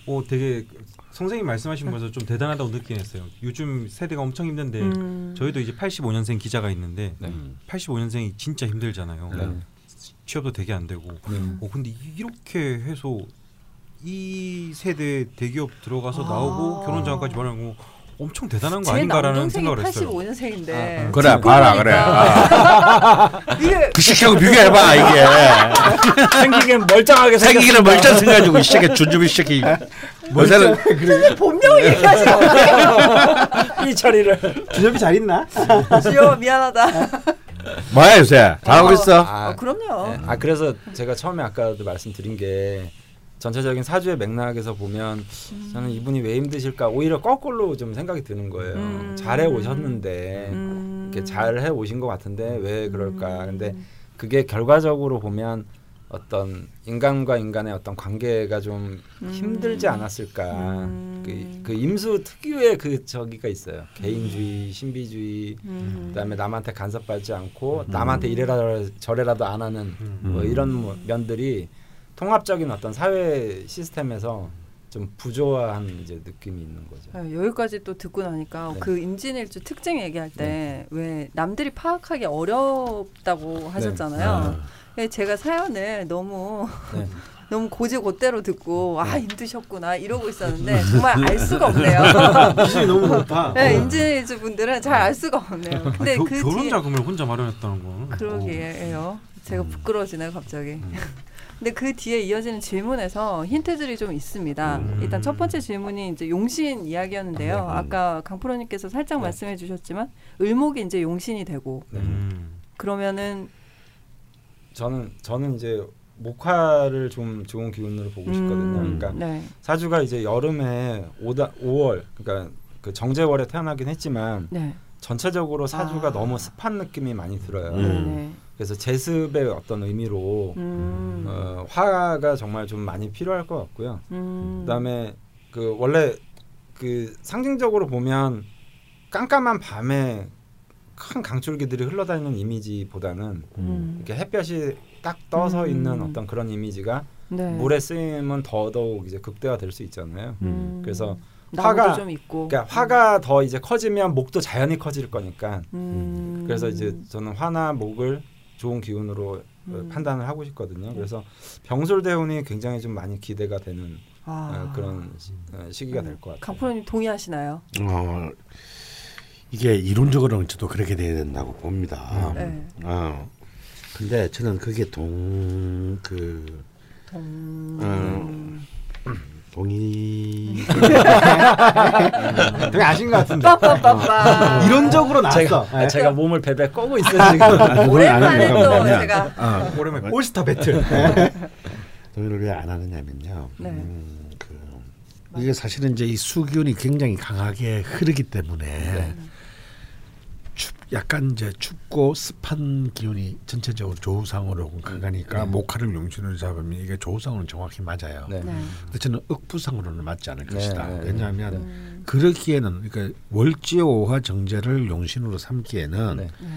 어 되게 선생님 말씀하신 거에서 좀 대단하다고 느끼긴 했어요. 요즘 세대가 엄청 힘든데 음. 저희도 이제 85년생 기자가 있는데 네. 85년생이 진짜 힘들잖아요. 네. 취업도 되게 안 되고. 음. 어 근데 이렇게 해서 이 세대 대기업 들어가서 아. 나오고 결혼 장까지 말하고 엄청 대단한 거제 아닌가라는 생각을 했어요. 85년생인데 아, 그래 봐라 그래. 아, (laughs) 이게 그 시기하고 비교해봐 이게. (laughs) 생기긴 멀쩡하게 생기기는 멀쩡 생가지고 이 새끼 준주비 새끼. (laughs) 멀쩡 본명을 얘기하지 마. 이 처리를. 준엽이 잘 있나? 지효 미안하다. 뭐야 요새 잘하고 있어? 아, 그럼요. 네. 아 그래서 제가 처음에 아까도 말씀드린 게 전체적인 사주의 맥락에서 보면 저는 이분이 왜 힘드실까 오히려 거꾸로 좀 생각이 드는 거예요. 음. 잘해 오셨는데 음. 이렇게 잘해 오신 것 같은데 왜 그럴까? 근데 그게 결과적으로 보면 어떤 인간과 인간의 어떤 관계가 좀 음. 힘들지 않았을까? 음. 그, 그 임수 특유의 그 저기가 있어요. 개인주의, 신비주의, 음. 그다음에 남한테 간섭받지 않고 남한테 이래라 저래라도 안 하는 뭐 음. 이런 뭐 면들이 통합적인 어떤 사회 시스템에서 좀 부조화한 이제 느낌이 있는 거죠. 네, 여기까지 또 듣고 나니까 네. 그 임진일주 특징 얘기할 때왜 남들이 파악하기 어렵다고 하셨잖아요. 예, 제가 사연을 너무 네. (laughs) 너무 고지고대로 듣고 아 힘드셨구나 이러고 있었는데 정말 알 수가 없네요. (laughs) 기준이 너무 높아. 네, 임진일주 분들은 잘 알 수가 없네요. 근데 겨, 그 결혼 자금을 혼자 마련했다는 거. 그러게요. 제가 음. 부끄러워지네요 갑자기. 근데 그 뒤에 이어지는 질문에서 힌트들이 좀 있습니다. 음. 일단 첫 번째 질문이 이제 용신 이야기였는데요. 음. 아까 강프로님께서 살짝 네. 말씀해 주셨지만 을목이 이제 용신이 되고 네. 음. 그러면은 저는 저는 이제 목화를 좀 좋은 기운으로 보고 싶거든요. 음, 그러니까 네. 사주가 이제 여름에 오다 5월 그러니까 그 정제월에 태어나긴 했지만 네. 전체적으로 사주가 아. 너무 습한 느낌이 많이 들어요. 음. 네. 그래서 제습의 어떤 의미로 음. 어, 화가 정말 좀 많이 필요할 것 같고요. 음. 그다음에 그 원래 그 상징적으로 보면 깜깜한 밤에 큰 강줄기들이 흘러다니는 이미지보다는 음. 이렇게 햇볕이 딱 떠서 음. 있는 어떤 그런 이미지가 네. 물의 쓰임은 더더욱 이제 극대화될 수 있잖아요. 음. 그래서 화가- 좀 있고. 그러니까 화가 더 이제 커지면 목도 자연히 커질 거니까 음. 그래서 이제 저는 화나 목을 좋은 기운으로 어, 음. 판단을 하고 싶거든요. 그래서 병솔대운이 굉장히 좀 많이 기대가 되는 아. 어, 그런 시, 어, 시기가 될것 같아요. 강프로님 동의하시나요? 어, 이게 이론적으로는 저도 그렇게 돼야 된다고 봅니다. 네. 어. 근데 저는 그게 동 그 동. 음. 동의. (laughs) 되게 아신 것 같은데. 빠빠빠빠. 이론적으로 나왔어. 제가 네. 제가 몸을 베베 꺼고 있어요 지금. 안 오랜만에 또 제가 어, 오랜만에 올스타 배틀. 동의를 (laughs) 왜 안 하느냐면요. 네. 음, 그 이게 사실은 이제 이 수기온이 굉장히 강하게 흐르기 때문에 네. 춥, 약간 이제 춥고 습한 기온이 전체적으로 조우상으로 가니까 목화를 용신으로 잡으면 이게 조우상으로는 정확히 맞아요. 네. 네. 근데 저는 억부상으로는 맞지 않을 네, 것이다. 네, 네. 왜냐하면 음, 그러기에는 그러니까 월지오화 정제를 용신으로 삼기에는 네. 네.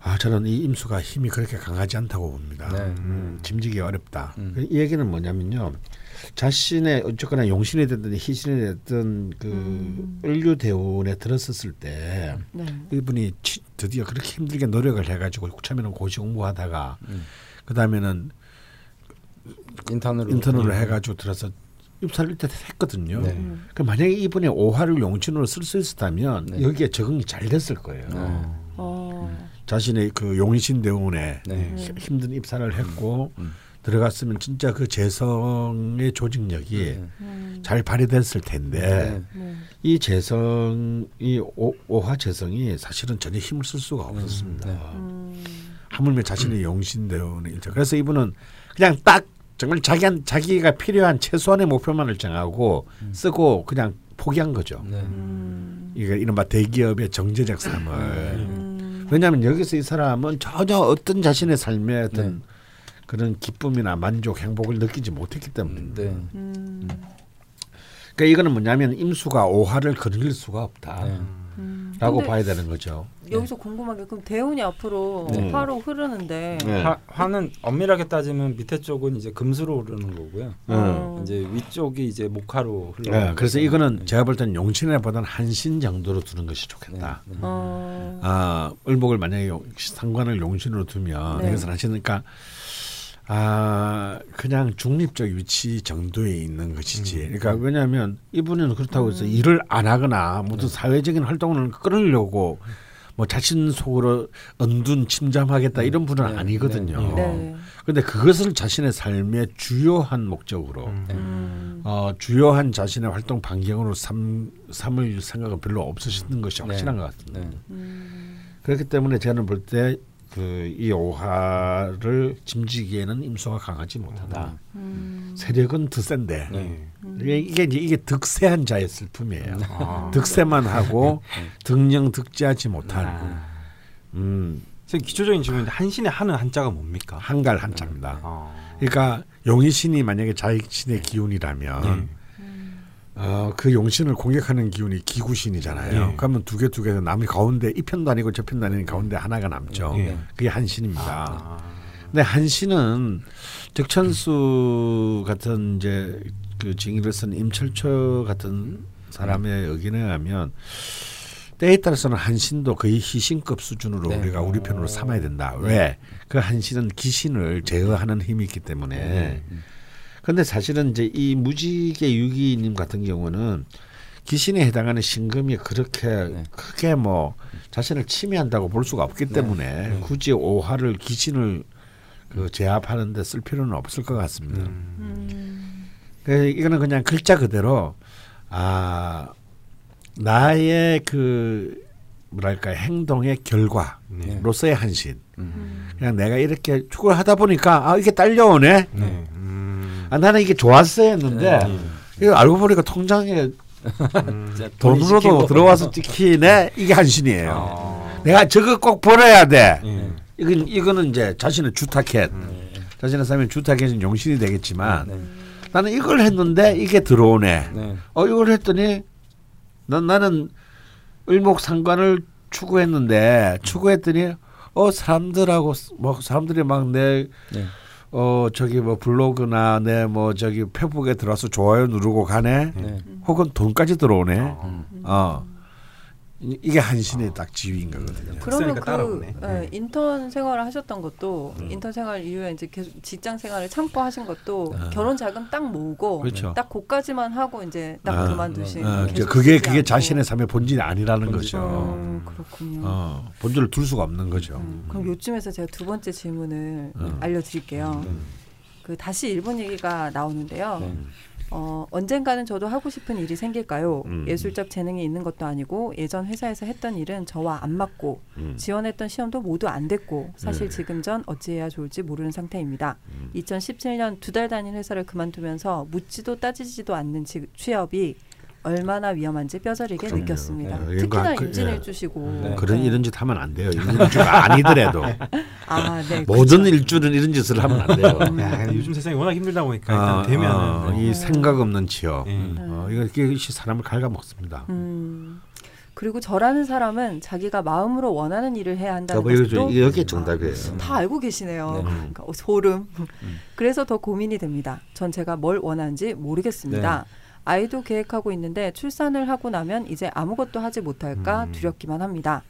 아 저는 이 임수가 힘이 그렇게 강하지 않다고 봅니다. 네. 음, 짐지기 어렵다. 음. 이 얘기는 뭐냐면요. 자신의 어쨌거나 용신이 됐든 희신이 됐든 그 음. 을류 대운에 들었었을 때 네. 이분이 치- 드디어 그렇게 힘들게 노력을 해가지고 처음에는 고시 공부하다가 음. 그 다음에는 인턴으로 인턴으로 음. 해가지고 들어서 입사를 일단 했거든요. 네. 음. 그 만약에 이분이 오화를 용신으로 쓸 수 있었다면 네. 여기에 적응이 잘 됐을 거예요. 네. 어. 자신의 그 용신 대운에 네. 히- 힘든 입사를 했고 음. 들어갔으면 진짜 그 재성의 조직력이 네. 음. 잘 발휘됐을 텐데 네. 네. 이 재성 이 오, 오화 재성이 사실은 전혀 힘을 쓸 수가 없었습니다. 네. 음. 하물며 자신의 용신 대운에 일자. 그래서 이분은 그냥 딱 정말 자기 한 자기가 필요한 최소한의 목표만을 정하고 쓰고 그냥 포기한 거죠. 네. 음. 이게 이른바 대기업의 정제적 삶을. 음. 왜냐하면 여기서 이 사람은 전혀 어떤 자신의 삶의 어떤 네. 그런 기쁨이나 만족, 행복을 느끼지 못했기 때문입니다. 네. 음. 그러니까 이거는 뭐냐면 임수가 오화를 거느릴 수가 없다라고 네. 음. 봐야 되는 거죠. 여기서 궁금한 게 그럼 대운이 앞으로 네. 화로 흐르는데 네. 화, 화는 엄밀하게 따지면 밑에 쪽은 이제 금수로 흐르는 거고요. 어. 이제 위쪽이 이제 목화로 흐르는 네, 그래서. 이거는 네. 제가 볼 때는 용신에보다는 한신 정도로 두는 것이 네. 좋겠다. 네. 어. 아, 을목을 만약에 용- 상관을 용신으로 두면 네. 이것을 하시니까 아 그냥 중립적 위치 정도에 있는 것이지. 그러니까 왜냐하면 이분은 그렇다고 해서 일을 안 하거나 모든 사회적인 활동을 끌으려고 뭐 자신 속으로 언둔 침잠하겠다 이런 분은 네. 아니거든요. 네. 근데 그것을 자신의 삶의 주요한 목적으로 음. 어, 주요한 자신의 활동 반경으로 삼, 삼을 생각은 별로 없으시는 것이 확실한 것 같습니다. 네. 음. 그렇기 때문에 저는 볼때 그 이 오화를 짐지기에는 임수가 강하지 못하다. 음. 세력은 더 센데 네. 이게, 이게 이제 이게 득세한 자의 슬픔이에요. 아. 득세만 하고 득령 득지하지 못한 아. 음, 선생님 기초적인 질문인데 한신의 한은 한자가 뭡니까? 한갈 한자입니다. 아. 그러니까 용의신이 만약에 자신의 기운이라면 네. 어, 그 용신을 공격하는 기운이 기구신이잖아요. 네. 그러면 두 개 두개 남이 가운데 이 편도 아니고 저 편도 아닌 가운데 하나가 남죠. 네. 그게 한신입니다. 아. 근데 한신은 득천수 같은 이제 그 징의를 쓴 임철초 같은 사람의 의견에 의하면 때에 따라서는 한신도 거의 희신급 수준으로 네. 우리가 우리 편으로 삼아야 된다. 왜? 그 한신은 기신을 제어하는 힘이 있기 때문에. 근데 사실은 이제 이 무지개 유기님 같은 경우는 기신에 해당하는 신금이 그렇게 네. 크게 뭐 자신을 침해한다고 볼 수가 없기 때문에 굳이 오화를 기신을 그 제압하는데 쓸 필요는 없을 것 같습니다. 음. 그 이거는 그냥 글자 그대로 아 나의 그 뭐랄까 행동의 결과로서의 한신. 음. 그냥 내가 이렇게 축구를 하다 보니까 아 이게 딸려오네. 네. 음. 아 나는 이게 좋았어야 했는데 네. 이거 알고 보니까 통장에 돈이 돈으로도. 들어와서 찍히네. 이게 한신이에요. 아. 내가 저거 꼭 벌어야 돼. 예. 이건 이거는 이제 자신의 주타켓. 네. 자신의 삶의 주타켓은 용신이 되겠지만 네. 나는 이걸 했는데 이게 들어오네. 네. 어 이걸 했더니 난 나는 을목상관을 추구했는데 추구했더니 어 사람들하고 스- 뭐 사람들이 막내 네. 어 저기 뭐 블로그나 내 뭐 저기 페북에 들어와서 좋아요 누르고 가네. 네. 혹은 돈까지 들어오네. 음. 어 이- 이게 한신의 딱 지위인 거거든요. 그러면 그 따라오네. 예, 인턴 생활을 하셨던 것도 음. 인턴 생활 이후에 이제 계속 직장 생활을 참고 하신 것도 아. 결혼 자금 딱 모으고 그렇죠. 딱 고까지만 하고 이제 딱 아. 그만두신 어, 저 그게 그게 않고. 자신의 삶의 본질이 아니라는 본질. 거죠. 어, 그렇군요. 어, 본질을 둘 수가 없는 거죠. 음, 그럼 요쯤에서 제가 두 번째 질문을 음. 알려드릴게요. 음. 그 다시 일본 얘기가 나오는데요. 네. 어, 언젠가는 저도 하고 싶은 일이 생길까요? 음. 예술적 재능이 있는 것도 아니고 예전 회사에서 했던 일은 저와 안 맞고 음. 지원했던 시험도 모두 안 됐고 사실 네. 지금 전 어찌해야 좋을지 모르는 상태입니다. 음. 2017년 두 달 다닌 회사를 그만두면서 묻지도 따지지도 않는 지- 취업이 얼마나 위험한지 뼈저리게 그럼요. 느꼈습니다. 예, 특히나 그- 임진일주시고 네. 그런 이런 짓 하면 안 돼요. 일주가 아니더라도 (laughs) 아, 네. 모든 일주는 이런 짓을 하면 안 돼요. 야, 요즘 세상이 워낙 힘들다 보니까 일단 어, 되면 어, 이 생각 없는 취업, 예. 어, 이거 이것이 사람을 갉아먹습니다. 음. 그리고 저라는 사람은 자기가 마음으로 원하는 일을 해야 한다는 이거 것도 좀- 여기에 정답이에요. 다 알고 계시네요. 네. 그러니까 어, 소름. 그래서 더 고민이 됩니다. 전 제가 뭘 원하는지 모르겠습니다. 아이도 계획하고 있는데 출산을 하고 나면 이제 아무것도 하지 못할까 음. 두렵기만 합니다.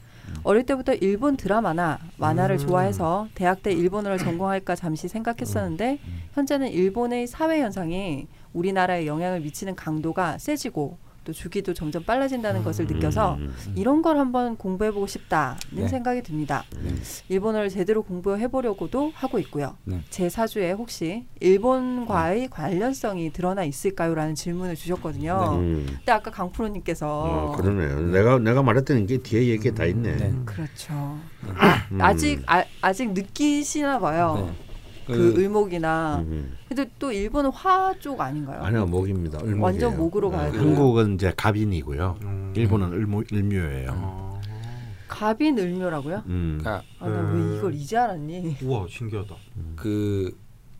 어릴 때부터 일본 드라마나 만화를 음. 좋아해서 대학 때 일본어를 전공할까 잠시 생각했었는데 현재는 일본의 사회 현상이 우리나라에 영향을 미치는 강도가 세지고 또 주기도 점점 빨라진다는 것을 느껴서 음. 이런 걸 한번 공부해보고 싶다는 네. 생각이 듭니다. 네. 일본어를 제대로 공부해보려고도 하고 있고요. 네. 제 사주에 혹시 일본과의 관련성이 드러나 있을까요?라는 질문을 주셨거든요. 음. 근데 아까 강프로님께서 어, 그러네요. 내가 내가 말했던 게 뒤에 얘기 다 있네. 네. 그렇죠. 음. 아직 아, 아직 느끼시나 봐요. 네. 그, 그- 의목이나. 음. 근데 또 일본은 화 쪽 아닌가요? 아니요 목입니다. 을목이에요. 완전 목으로 가야 어, 돼요. 한국은 이제 갑인이고요. 음. 일본은 을모 일묘예요. 어. 갑인 을묘라고요? 음. 그러니까 아, 나왜 이걸 이제 알았니? 우와 신기하다. 그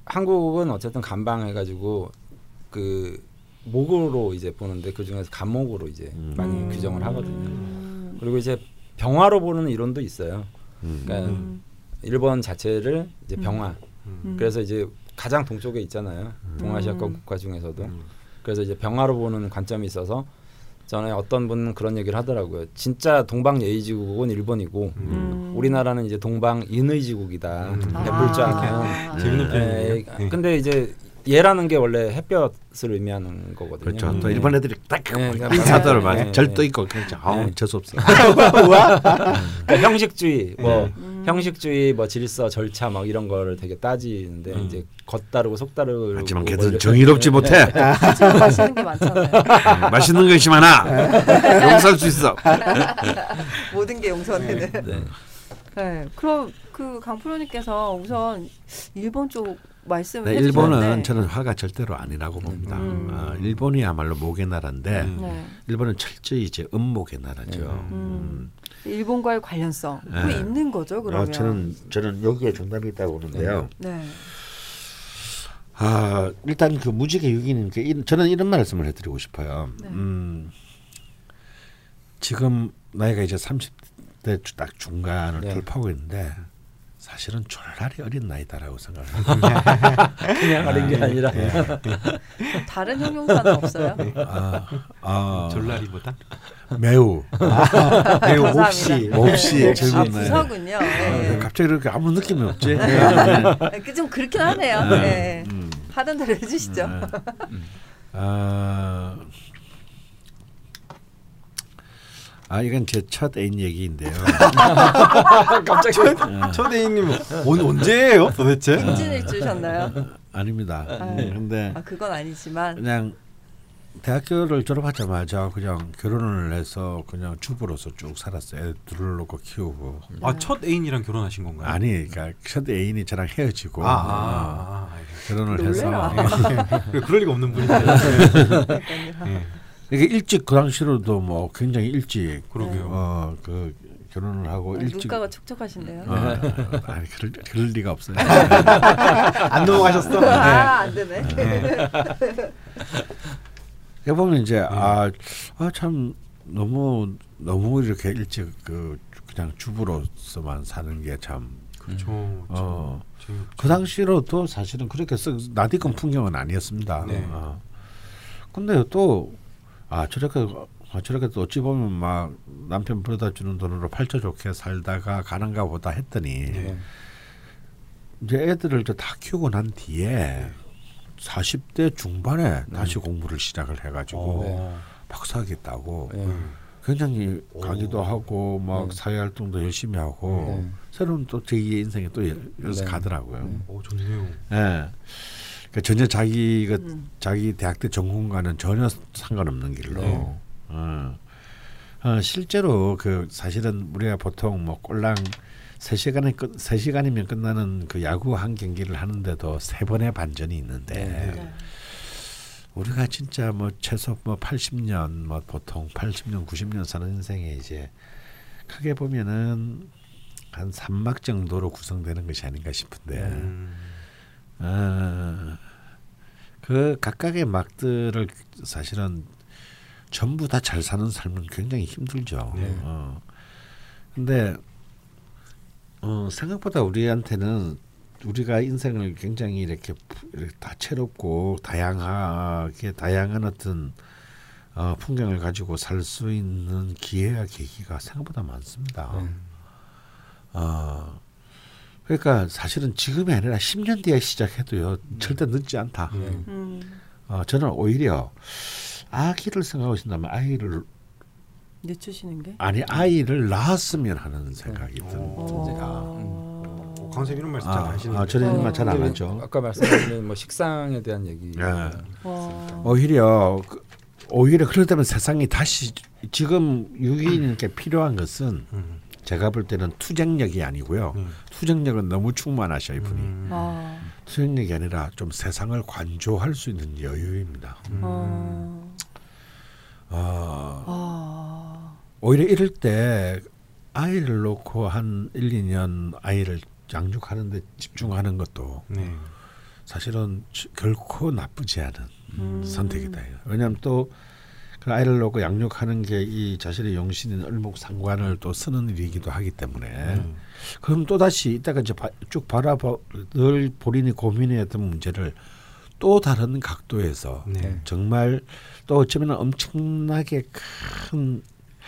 한국은 어쨌든 간방해가지고 그 목으로 이제 보는데 그 중에서 간목으로 이제 음. 많이 음. 규정을 하거든요. 음. 그리고 이제 병화로 보는 이론도 있어요. 음. 그러니까 음. 일본 자체를 이제 병화. 음. 그래서 이제 가장 동쪽에 있잖아요. 동아시아권 음. 국가 중에서도. 음. 그래서 이제 병화로 보는 관점이 있어서 전에 어떤 분은 그런 얘기를 하더라고요. 진짜 동방 예의지국은 일본이고 음. 우리나라는 이제 동방 인의 지국이다. 음. 해불자는. 아. 재밌는 예, 표현이네요. 예. 근데 이제 얘라는 게 원래 햇볕을 의미하는 거거든요. 그렇죠. 또 네. 일본 애들이 딱 네, 그러니까 인사들을 네, 막 네, 절도 네. 있고 그렇죠. 아우 네. 재수 없어. 그러니까 형식주의, 뭐 음. 형식주의, 뭐 질서, 절차 막 이런 거를 되게 따지는데 음. 이제 겉다르고 속다르고 하지만 뭐 걔들은 정의롭지 못해. 하지만 맛있는 게 많잖아요. 음, 맛있는 것이 많아. 용서할 수 있어. 모든 게 용서되는. 네. 네. 그럼 그 강프로님께서 우선 일본 쪽 말씀을 네, 해주셨는데 일본은 저는 화가 절대로 아니라고 봅니다. 음. 아, 일본이야말로 목의 나라인데 음. 네. 일본은 철저히 이제 음목의 나라죠. 네. 음. 일본과의 관련성 그 네. 있는 거죠 그러면. 아, 저는 저는 여기에 정답이 있다고 보는데요. 네. 아 일단 그 무지개 유기는 게 이- 저는 이런 말씀을 해드리고 싶어요. 네. 음, 지금 나이가 이제 30대 딱 중간을 네. 돌파하고 있는데 사실은 졸라리 어린 나이다라고 생각합니다. (laughs) 그냥 어린 게 아니라 다른 형용사는 없어요. 아, 아, 졸라리보다 매우 매우 감사합니다. 몹시 몹시 아 즐겁네. 부서군요. 아, 네. 갑자기 이렇게 아무 느낌이 없지. 그좀 그렇긴 하네요. 네. 음. 하던 대로 해주시죠. 아, 아 이건 제 첫 애인 얘기인데요. (laughs) 갑자기 초대인님 온 언제예요 도대체? 임진을 주셨나요? (laughs) 아닙니다. 아, 근데 아 그건 아니지만 그냥 대학교를 졸업하자마자 그냥 결혼을 해서 그냥 주부로서 쭉 살았어요. 애 둘을 놓고 키우고. 아 첫 애인이랑 결혼하신 건가요? 아니, 그러니까 첫 애인이 저랑 헤어지고 아, 아, 아, 아, 결혼을 놀래라. 해서 예. (laughs) 그럴 리가 없는 분인데. 예. 이게 일찍 그 당시로도 뭐 굉장히 일찍 그러게요. 어 그 결혼을 하고 일찍 눈가가 촉촉하신데요. 어, 아니 그럴, 그럴 리가 없어요. (laughs) 안 넘어가셨어? 아, 안 되네. 해보면 이제 아 아 참 너무 너무 이렇게 일찍 그 그냥 주부로서만 사는 게참 그렇죠. 어. 재미없죠. 그 당시로도 사실은 그렇게 썩 낯익은 풍경은 아니었습니다. 네. 어. 근데 또 아 저렇게 아, 저렇게 또 어찌 보면 막 남편 벌어다 주는 돈으로 팔자 좋게 살다가 가는가 보다 했더니 네. 이제 애들을 이제 다 키우고 난 뒤에 40대 중반에 다시 공부를 시작을 해가지고 어. 박사하겠다고 네. 굉장히 강의도 하고 막 네. 사회 활동도 열심히 하고 네. 새로운 또 제2의 인생에 또 여- 여기서 네. 가더라고요. 네. 오 좋네요. 예. 그 전혀 자기 그 음. 자기 대학 때 전공과는 전혀 상관없는 길로. 네. 어. 어, 실제로 그 사실은 우리가 보통 뭐 꼴랑 세 시간에 끝, 세 시간이면 끝나는 그 야구 한 경기를 하는데도 세 번의 반전이 있는데 네. 우리가 진짜 뭐 최소 뭐 80년 뭐 보통 80년 90년 사는 인생에 이제 크게 보면은 한 3막 정도로 구성되는 것이 아닌가 싶은데 음. 어, 그 각각의 막들을 사실은 전부 다 잘 사는 삶은 굉장히 힘들죠. 네. 어. 근데 어, 생각보다 우리한테는 우리가 인생을 굉장히 이렇게, 다채롭고 다양하게 다양한 어떤 어, 풍경을 가지고 살 수 있는 기회와 계기가 생각보다 많습니다. 네. 어, 그러니까 사실은 지금이 아니라 10년 뒤에 시작해도요 절대 늦지 않다. 네. 음. 어, 저는 오히려 아기를 생각하고 있다면 아이를 늦추시는 게? 아니 아이를 낳았으면 하는 생각이 듭니다. 어. 강쌤 이런 말씀 잘 아, 하시는데. 아, 저는 이런 말잘안 근데 하죠. 아까 말씀하신 뭐 식상에 대한 얘기. 네. 와. 오히려 그- 오히려 그러다면 세상이 다시 지금 유기인에게 필요한 것은 음. 제가 볼 때는 투쟁력이 아니고요. 음. 투쟁력은 너무 충만하셔 이분이. 음. 아. 투쟁력이 아니라 좀 세상을 관조할 수 있는 여유입니다. 어. 어, 아. 오히려 이럴 때 아이를 놓고 한 1, 2년 아이를 양육하는데 집중하는 것도 네. 사실은 지- 결코 나쁘지 않은 음. 선택이다. 왜냐하면 또그 아이를 놓고 양육하는 게 이 자신의 영신인 을목상관을 또 쓰는 일이기도 하기 때문에 음. 그럼 또 다시 이따가 이제 바- 쭉 바라봐 늘 본인이 고민했던 문제를 또 다른 각도에서 네. 정말 또 어쩌면 엄청나게 큰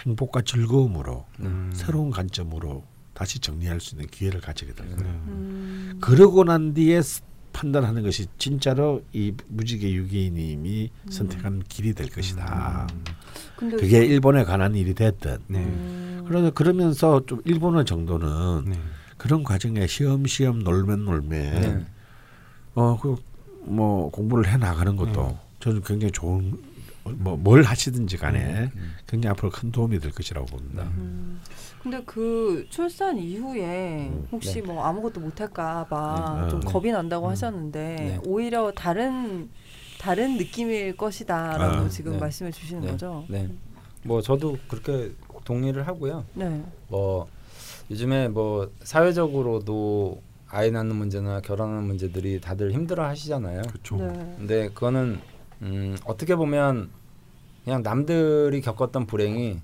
행복과 즐거움으로 음. 새로운 관점으로 다시 정리할 수 있는 기회를 가지게 될 거예요. 네. 음. 그러고 난 뒤에 스- 판단하는 것이 진짜로 이 무지개 유기님이 선택한 길이 될 것이다. 근데 그게 일본에 관한 일이 됐든. 네. 음. 그러나 그러면서 좀 일본어 정도는 네. 그런 과정에 시험시험 놀면 놀면 네. 어그 뭐 공부를 해 나가는 것도 네. 저는 굉장히 좋은 뭐 뭘 하시든지 간에 음. 굉장히 앞으로 큰 도움이 될 것이라고 봅니다. 음. 근데 그 출산 이후에 음, 혹시 네. 뭐 아무것도 못할까봐 네. 좀 네. 겁이 난다고 음. 하셨는데 네. 오히려 다른 다른 느낌일 것이다라고 아, 지금 네. 말씀해 주시는 네. 거죠? 네. 뭐 저도 그렇게 동의를 하고요. 네. 뭐 요즘에 뭐 사회적으로도 아이 낳는 문제나 결혼하는 문제들이 다들 힘들어 하시잖아요. 그렇죠. 네. 근데 그거는 음, 어떻게 보면 그냥 남들이 겪었던 불행이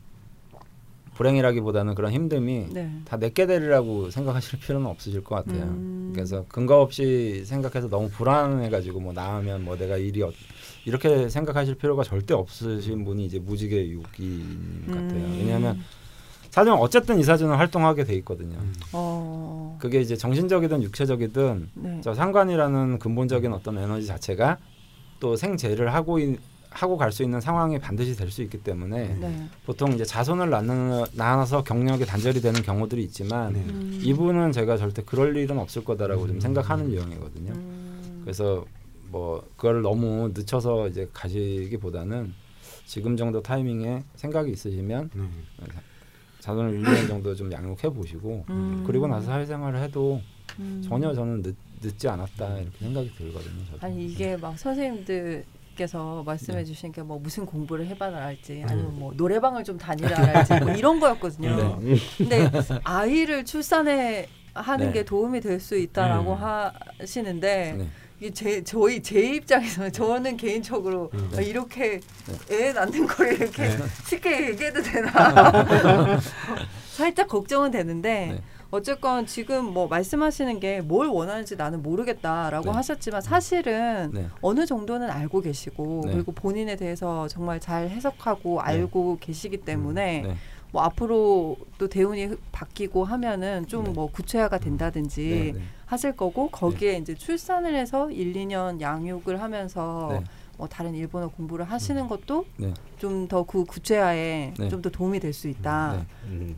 불행이라기보다는 그런 힘듦이 네. 다 내게 되리라고 생각하실 필요는 없으실 것 같아요. 음. 그래서 근거 없이 생각해서 너무 불안해가지고 뭐 나으면 뭐 내가 일이 어, 이렇게 생각하실 필요가 절대 없으신 분이 이제 무지개 유기인 같아요. 음. 왜냐하면 사실은 어쨌든 이 사주는 활동하게 돼 있거든요. 음. 어. 그게 이제 정신적이든 육체적이든 네. 저 상관이라는 근본적인 어떤 에너지 자체가 또 생재를 하고 있- 하고 갈 수 있는 상황이 반드시 될 수 있기 때문에 네. 보통 이제 자손을 낳는 낳아서 경력이 단절이 되는 경우들이 있지만 네. 음. 이분은 제가 절대 그럴 일은 없을 거다라고 좀 생각하는 유형이거든요. 음. 그래서 뭐 그걸 너무 늦춰서 이제 가시기보다는 지금 정도 타이밍에 생각이 있으시면 네. 자손을 1, 2년 정도 좀 양육해 보시고 음. 그리고 나서 사회생활을 해도 음. 전혀 저는 늦, 늦지 않았다 이렇게 생각이 들거든요. 저도. 아니 이게 막 선생님들 께서 말씀해 네. 주신 게 뭐 무슨 공부를 해봐라 할지 아니면 뭐 노래방을 좀 다니라 할지 뭐 이런 거였거든요. 네. 근데 아이를 출산에 하는 네. 게 도움이 될 수 있다라고 음. 하시는데 네. 이게 제 저희 제 입장에서는 저는 개인적으로 음. 아, 이렇게 애 낳는 걸 이렇게 네. 쉽게 얘기해도 되나 (laughs) 살짝 걱정은 되는데 네. 어쨌건 지금 뭐 말씀하시는 게 뭘 원하는지 나는 모르겠다라고 네. 하셨지만 사실은 네. 어느 정도는 알고 계시고 네. 그리고 본인에 대해서 정말 잘 해석하고 알고 계시기 때문에 네. 뭐 앞으로 또 대운이 흐- 바뀌고 하면은 좀 네. 뭐 구체화가 된다든지 네, 네. 하실 거고 거기에 이제 출산을 해서 1, 2년 양육을 하면서 네. 뭐 다른 일본어 공부를 하시는 것도 네. 좀더 그 구체화에 네. 좀더 도움이 될 수 있다라는 네.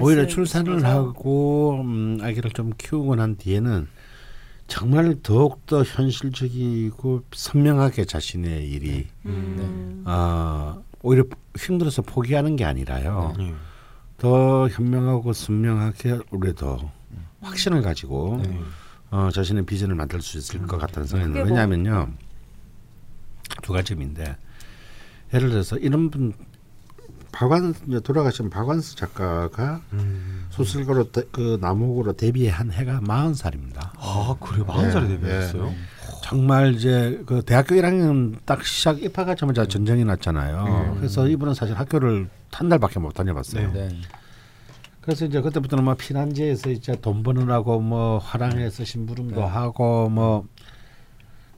오히려 말씀이신 출산을? 하고 음, 아기를 좀 키우고 난 뒤에는 정말 더욱 더 현실적이고 선명하게 자신의 일이 음. 어, 오히려 힘들어서 포기하는 게 아니라요. 예. 더 현명하고 선명하게 오히려 더 확신을 가지고 네. 어, 자신의 비전을 만들 수 있을 것 같다는 생각이 들어요. 뭐- 왜냐하면요 두 가지인데 예를 들어서 이런 분 박완 이제 돌아가신 박완수 작가가 음. 소설가로 데- 그 남옥으로 데뷔한 해가 마흔 살입니다. 아 그래 마흔 살에 예, 데뷔했어요. 정말 이제 그 대학교 1학년 딱 시작 입학하자마자 전쟁이 났잖아요. 그래서 이분은 사실 학교를 한 달밖에 못 다녀봤어요. 네. 그래서 이제 그때부터는 뭐 피난지에서 이제 돈 버느라고 뭐 화랑에서 심부름도 네. 하고 뭐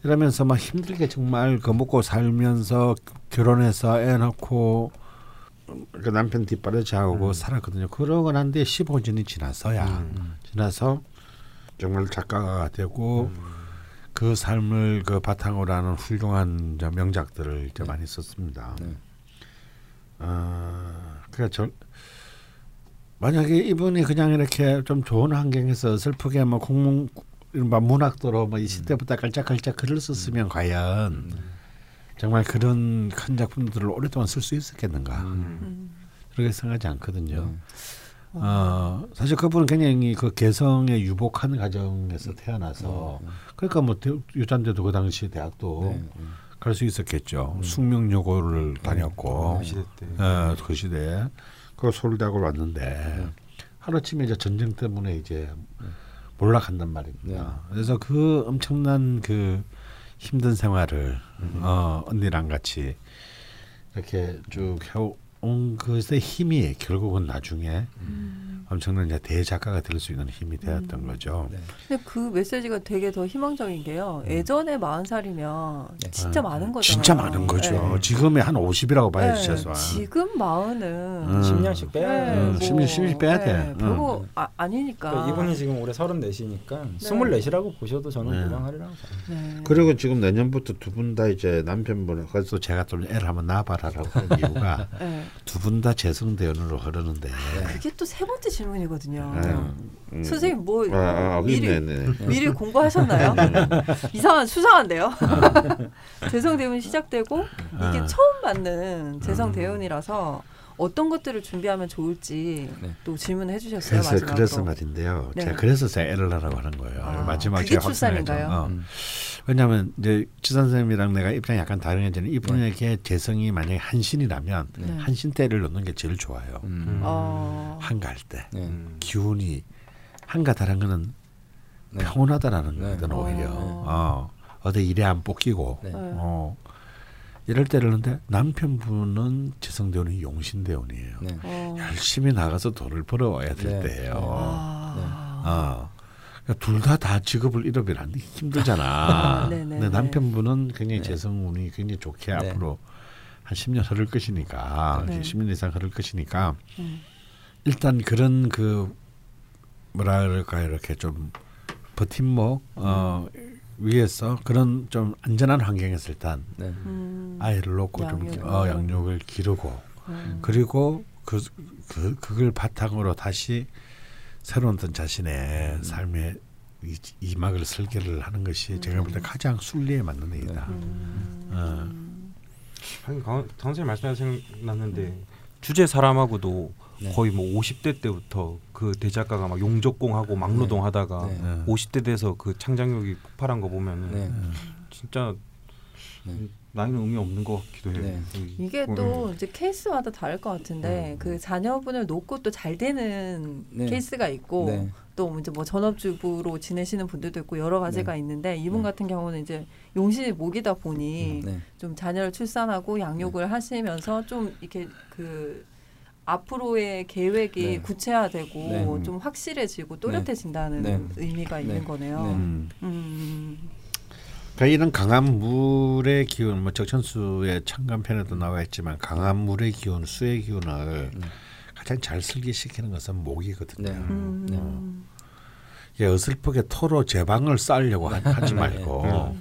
이러면서 막 힘들게 정말 그 먹고 살면서 결혼해서 애 낳고 그 남편 뒷바라지하고 살았거든요. 그러고 난 뒤에 15년이 지나서야 음. 지나서 정말 작가가 되고 그 삶을 그 바탕으로 하는 훌륭한 이제 명작들을 이제 많이 썼습니다. 네. 아, 그러니까 저 만약에 이분이 그냥 이렇게 좀 좋은 환경에서 슬프게 뭐 공문 이른바 문학도로 뭐 20대부터 깔짝깔짝 글을 썼으면 과연 정말 그런 큰 작품들을 오랫동안 쓸 수 있었겠는가. 음. 그렇게 생각하지 않거든요. 네. 어, 사실 그분은 굉장히 그 개성에 유복한 가정에서 태어나서 그러니까 뭐 대- 유잔대도 그 당시 대학도 네. 갈 수 있었겠죠. 숙명여고를 다녔고. 그 시대 때. 어, 그 시대에 그 서울대학을 왔는데 하루아침에 이제 전쟁 때문에 이제 몰락한단 말입니다. 그래서 그 엄청난 그 힘든 생활을 어, 언니랑 같이 이렇게 쭉 해온 그것의 힘이 결국은 나중에 엄청난 이제 대작가가 될 수 있는 힘이 되었던 거죠. 네. 근데 그 메시지가 되게 더 희망적인 게요. 예전에 마흔 살이면 네. 진짜 많은 거잖아요. 진짜 많은 거죠. 네. 지금의 한 50이라고 봐야지 네, 최소한. 지금 마흔은 음. 10년씩 빼야 네, 돼요. 음, 십년, 십년씩 빼야 돼. 음. 별거 아, 아니니까. 그러니까 이분이 지금 올해 34시니까 24시라고 보셔도 저는 네. 무방하리라고 봐요. 네. 그리고 지금 내년부터 두 분 다 이제 남편분을 그래서 제가 또 애를 한번 낳아봐라라고 한 (laughs) 이유가 네. 두분 다 재성 대원으로 흐르는데 그게 또 세 번째 질문이거든요. 네. 음. 선생님 뭐 아, 아, 미리 네네. 미리 공부하셨나요? (laughs) 이상한 수상한데요. (laughs) 재성 대운이 시작되고 이게 아. 처음 받는 재성 대운이라서 어떤 것들을 준비하면 좋을지 네. 또 질문해 주셨어요 그래서 마지막으로. 그래서 말인데요. 네. 제가 그래서 제가 애를 낳으라고 하는 거예요. 아, 마지막 그게 제가 출산인가요? 어. 음. 왜냐하면 이제 지 선생님이랑 내가 입장이 약간 다른 게 저는 이분에게 재성이 만약에 한신이라면 네. 한신 때를 넣는 게 제일 좋아요. 음. 어. 한가할 때 네. 음. 기운이 한가다란 거는 네. 평온하다라는 네. 거거든 오히려. 어. 어. 어디 일에 안 뽑히고 네. 네. 어. 이럴 때는데 남편분은 재성대원이 용신대원이에요. 네. 어. 열심히 나가서 돈을 벌어와야 될 네. 때예요. 아. 어. 그러니까 둘다 다 직업을 잃어버리면 힘들잖아. 네네. (laughs) 근데 남편분은 굉장히 네. 재성운이 굉장히 좋게 네. 앞으로 한 10년 흐를 것이니까 네. 10년 이상 흐를 것이니까 음. 일단 그런 그 뭐라 그럴까 이렇게 좀 버팀목 어 위에서 그런 좀 안전한 환경에서 일단 네. 음. 아이를 놓고 양육을. 좀 어, 양육을 기르고 음. 그리고 그, 그 그걸 바탕으로 다시 새로운 어떤 자신의 삶의 이, 이 막을 설계를 하는 것이 제가 볼 때 가장 순리에 맞는 일이다. 음. 어. 하긴 강 선생님 말씀하신 생각났는데 주제 사람하고도 네. 거의 뭐 50대 때부터 그 대작가가 막 용접공하고 막노동 하다가 네. 네. 50대 돼서 그 창작력이 폭발한 거 보면은 네. 진짜 네. 나이는 의미 없는 것 같기도 해요. 네. 이- 이게 음. 또 이제 케이스마다 다를 것 같은데 그 자녀분을 놓고 또 잘 되는 네. 케이스가 있고 네. 또 이제 뭐 전업주부로 지내시는 분들도 있고 여러 가지가 있는데 이분 네. 같은 경우는 이제 용신이 목이다 보니 네. 좀 자녀를 출산하고 양육을 하시면서 좀 이렇게 그 앞으로의 계획이 네. 구체화되고 네. 좀 확실해지고 또렷해진다는 네. 의미가 네. 있는 거네요. 네. 음. 음. 그러니까 이런 강한 물의 기운, 뭐 적천수의 천간편에도 나와 있지만 강한 물의 기운, 수의 기운을 네. 가장 잘 슬기시키는 것은 목이거든요. 네. 음. 네. 이게 어설프게 토로 제방을 쌓으려고 하- 하지 (laughs) 네. 말고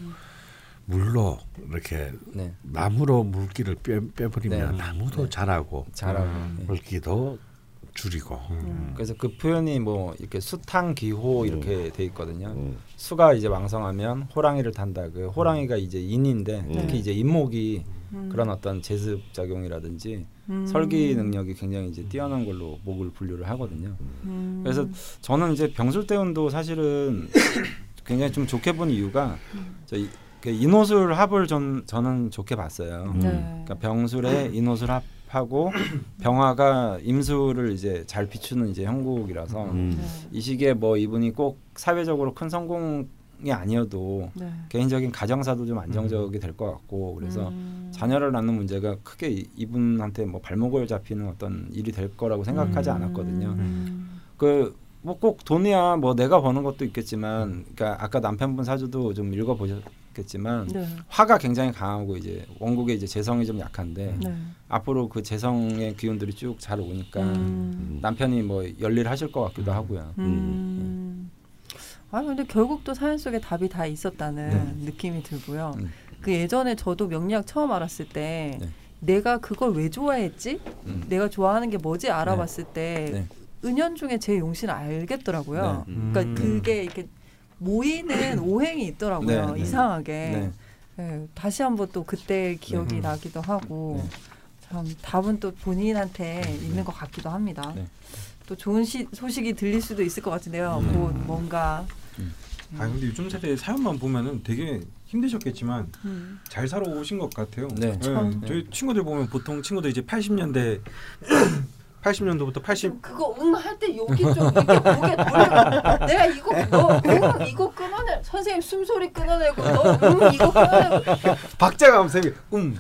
물로 이렇게 네. 나무로 물기를 빼, 빼버리면 네. 나무도 네. 자라고 잘하고. 음. 네. 물기도 줄이고. 음. 그래서 그 표현이 뭐 이렇게 수탕기호 이렇게 돼 있거든요. 음. 수가 이제 왕성하면 호랑이를 탄다. 그 호랑이가 이제 인인데 음. 특히 이제 인목이 음. 그런 어떤 제습 작용이라든지 음. 설기 능력이 굉장히 이제 뛰어난 걸로 목을 분류를 하거든요. 음. 그래서 저는 이제 병술대운도 사실은 (coughs) 굉장히 좀 좋게 본 이유가 저그 인호술 합을 전 저는 좋게 봤어요. 음. 네. 그러니까 병술에 인호술 합하고 병화가 임술을 이제 잘 비추는 이제 형국이라서 음. 네. 이 시기에 뭐 이분이 꼭 사회적으로 큰 성공이 아니어도 네. 개인적인 가정사도 좀 안정적이 될 것 같고 그래서 음. 자녀를 낳는 문제가 크게 이- 이분한테 뭐 발목을 잡히는 어떤 일이 될 거라고 생각하지 음. 않았거든요. 음. 그뭐꼭 돈이야 뭐 내가 버는 것도 있겠지만 그러니까 아까 남편분 사주도 좀 읽어 보셨 겠지만 네. 화가 굉장히 강하고 이제 원국의 이제 재성이 좀 약한데 네. 앞으로 그 재성의 기운들이 쭉 잘 오니까 음. 남편이 뭐 열일하실 것 같기도 하고요. 음. 아 근데 결국 또 사연 속에 답이 다 있었다는 느낌이 들고요. 음. 그 예전에 저도 명리학 처음 알았을 때 네. 내가 그걸 왜 좋아했지? 음. 내가 좋아하는 게 뭐지 알아봤을 때 네. 은연 중에 제 용신을 알겠더라고요. 네. 음. 그러니까 그게 이렇게 모이는 오행이 있더라고요. 네, 네. 이상하게. 네. 네, 다시 한번 또 그때 기억이 네. 나기도 하고 네. 참 답은 또 본인한테 있는 것 같기도 합니다. 네. 또 좋은 시, 소식이 들릴 수도 있을 것 같은데요. 네. 곧 뭔가 아 근데 요즘 세대 사연만 보면은 되게 힘드셨겠지만 음, 잘 살아오신 것 같아요. 네. 참. 저희 친구들 보면 보통 친구들 이제 80년대 (laughs) 80년도부터 80 그거 응 할 때 여기 좀 이렇게 목에 돌려. 내가 이거 너응 이거 끊어내 선생님 숨소리 끊어내고 너응 이거 끊어내고 박자가 선생님 음,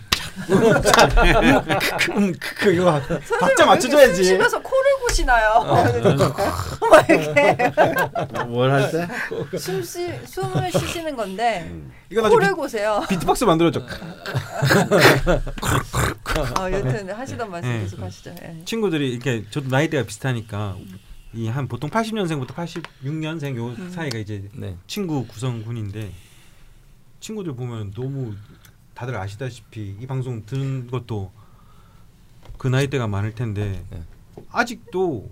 음음크 이거 박자 맞춰줘야지. 쉬면서 코를 고시나요? (laughs) 막 이렇게 뭘 할 때? 숨 쉬, 숨을 쉬시는 건데 이거 나중에 코를 고세요. 비, 비트박스 만들어줘. 아, 여튼 하시던 말씀 네. 계속 하시죠. 예. 친구들이 이렇게 저도 나이대가 비슷하니까 이 한 보통 80년생부터 86년생 요 음. 사이가 이제 네. 친구 구성군인데 친구들 보면 너무 다들 아시다시피 이 방송 듣는 것도 그 나이대가 많을 텐데 네. 아직도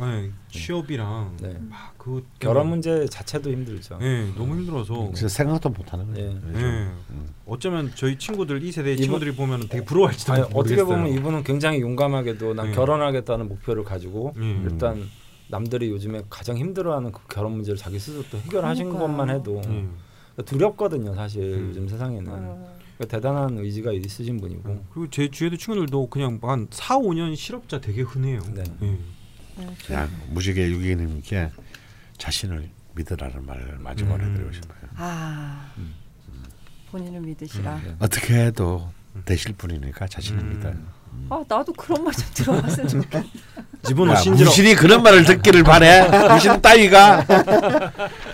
예, 취업이랑 네. 막그 결혼 문제 자체도 힘들죠. 예, 너무 힘들어서 진짜 생각도 못 하는 거예요. 예. 요즘. 예. 음. 어쩌면 저희 친구들 이 세대 친구들이 보면 되게 부러워할지도 아니, 모르겠어요. 어떻게 보면 이분은 굉장히 용감하게도 난 네. 결혼하겠다는 목표를 가지고 음. 일단 남들이 요즘에 가장 힘들어하는 그 결혼 문제를 자기 스스로 또 해결하신 그러니까요. 것만 해도 예. 두렵거든요 사실 음. 요즘 세상에는 어, 그러니까 대단한 의지가 있으신 분이고 그리고 제 주위에도 친구들도 그냥 한 4, 5년 실업자 되게 흔해요. 네. 예. 네, 그냥 무지개 유기님께 자신을 믿으라는 말을 마지막으로 음. 해드리고 싶어요. 아 본인을 믿으시라. 음, 네. 어떻게 해도 되실 분이니까 자신을 음. 믿어요. 아 나도 그런 말 좀 들어봤으면 좋겠다. 집어넣어 야, 신지러 무신이 그런 말을 듣기를 바래. 무신 따위가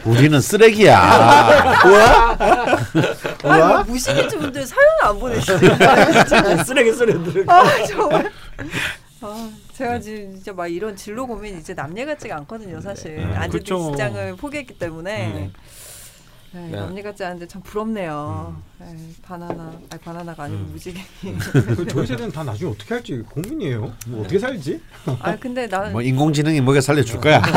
우리는 쓰레기야. 아니 뭐 무식인 분들 사연 안 보내시네요. (laughs) 쓰레기 소리들 아 정말. 아 제가 지금 진짜 막 이런 진로 고민 이제 남녀 같지가 않거든요 사실 네. 안재빈 그쵸. 시장을 포기했기 때문에 네. 네, 네. 남녀 같지 않은데 참 부럽네요. 네, 바나나 아니 바나나가 아니고 음. 무지개. 그 저희 세대는 다 나중에 어떻게 할지 고민이에요. 뭐 어떻게 살지? (laughs) 아 근데 나는 뭐 인공지능이 먹여 살려줄 거야. (laughs)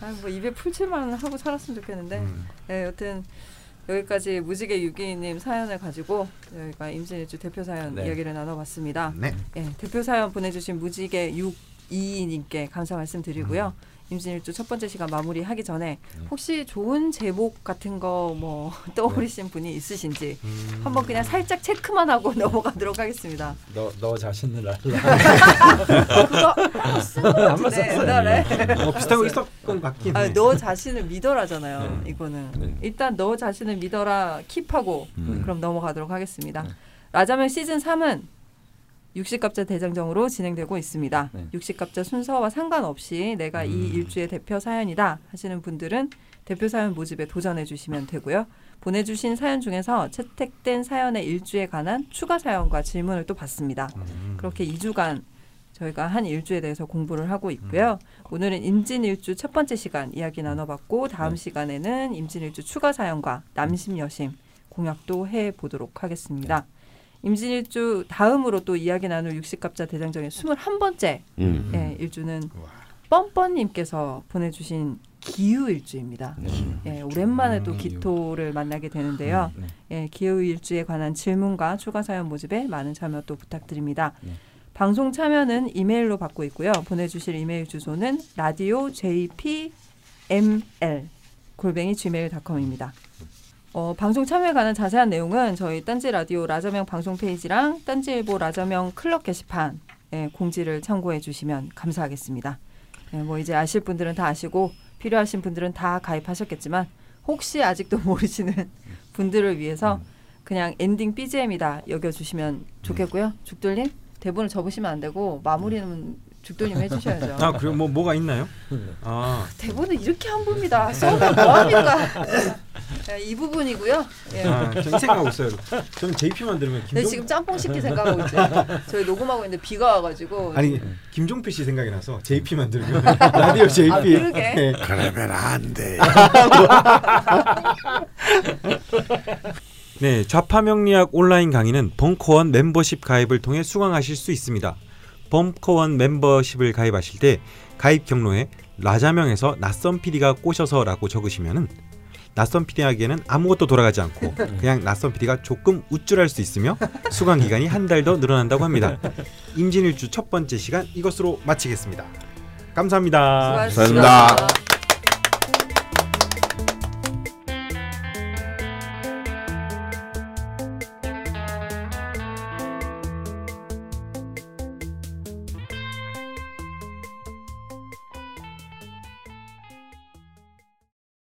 아, 뭐 입에 풀칠만 하고 살았으면 좋겠는데. 음. 네, 여튼 여기까지 무지개 유기님 사연을 가지고 저희가 임진일주 대표 사연 네. 이야기를 나눠봤습니다. 네. 예, 대표 사연 보내주신 무지개 622님께 감사 말씀드리고요. 임진일주 첫 번째 시간 마무리하기 전에 혹시 좋은 제목 같은 거 뭐 (laughs) 떠오르신 분이 있으신지 음. 한번 그냥 살짝 체크만 하고 (laughs) 넘어가도록 하겠습니다. 너, 너 자신을 알라 (laughs) 그거 쓴것 같은데 옛날에 어, 비슷한 거 있었던 것 같긴 해. 아, 너 자신을 믿어라잖아요. 네. 이거는 네. 일단 너 자신을 믿어라 킵하고 음. 그럼 넘어가도록 하겠습니다. 네. 라자면 시즌 3은 육식갑자 대장정으로 진행되고 있습니다. 네. 육식갑자 순서와 상관없이 내가 이 음. 일주의 대표 사연이다 하시는 분들은 대표 사연 모집에 도전해 주시면 되고요. 보내주신 사연 중에서 채택된 사연의 일주에 관한 추가 사연과 질문을 또 받습니다. 음. 그렇게 2주간 저희가 한 일주에 대해서 공부를 하고 있고요. 오늘은 임진일주 첫 번째 시간 이야기 나눠봤고 다음 네. 시간에는 임진일주 추가 사연과 남심 여심 공약도 해 보도록 하겠습니다. 임진일주 다음으로 또 이야기 나눌 육식갑자 대장정의 21번째 음. 예, 일주는 뻔뻔님께서 보내주신 기후일주입니다. 예, 오랜만에 또 음, 기토를 만나게 되는데요. 네. 예, 기후일주에 관한 질문과 추가 사연 모집에 많은 참여 또 부탁드립니다. 네. 방송 참여는 이메일로 받고 있고요. 보내주실 이메일 주소는 라디오 jpml 골뱅이 gmail.com입니다. 어, 방송 참여에 관한 자세한 내용은 저희 딴지 라디오 라저명 방송 페이지랑 딴지일보 라저명 클럽 게시판에 공지를 참고해 주시면 감사하겠습니다. 예, 뭐 이제 아실 분들은 다 아시고 필요하신 분들은 다 가입하셨겠지만 혹시 아직도 (laughs) 모르시는 분들을 위해서 그냥 엔딩 BGM이다 여겨주시면 좋겠고요. 죽돌님 대본을 접으시면 안 되고 마무리는 죽돌님 해주셔야죠. 아 그리고 뭐 뭐가 있나요? 아 대본을 이렇게 안 봅니다. 써면 뭐합니까? 자, 이 부분이고요. 예. 아, 생각하고 있어요. 저는 JP만 들으면 네, 김종 지금 짬뽕 시키 생각하고 있어요. 저희 녹음하고 있는데 비가 와가지고 아니 김종필 씨 생각이 나서 JP만 들으면 (laughs) 라디오 JP. 아, 그러게. 네. 그러면 안 돼. (laughs) 네, 좌파 명리학 온라인 강의는 벙커원 멤버십 가입을 통해 수강하실 수 있습니다. 벙커원 멤버십을 가입하실 때 가입 경로에 라자명에서 낯선 PD가 꼬셔서라고 적으시면은 낯선 PD에게는 아무것도 돌아가지 않고 그냥 낯선 PD가 조금 우쭐할 수 있으며 수강 기간이 한 달 더 늘어난다고 합니다. 임진일주 첫 번째 시간 이것으로 마치겠습니다. 감사합니다. 수고하셨습니다. 감사합니다.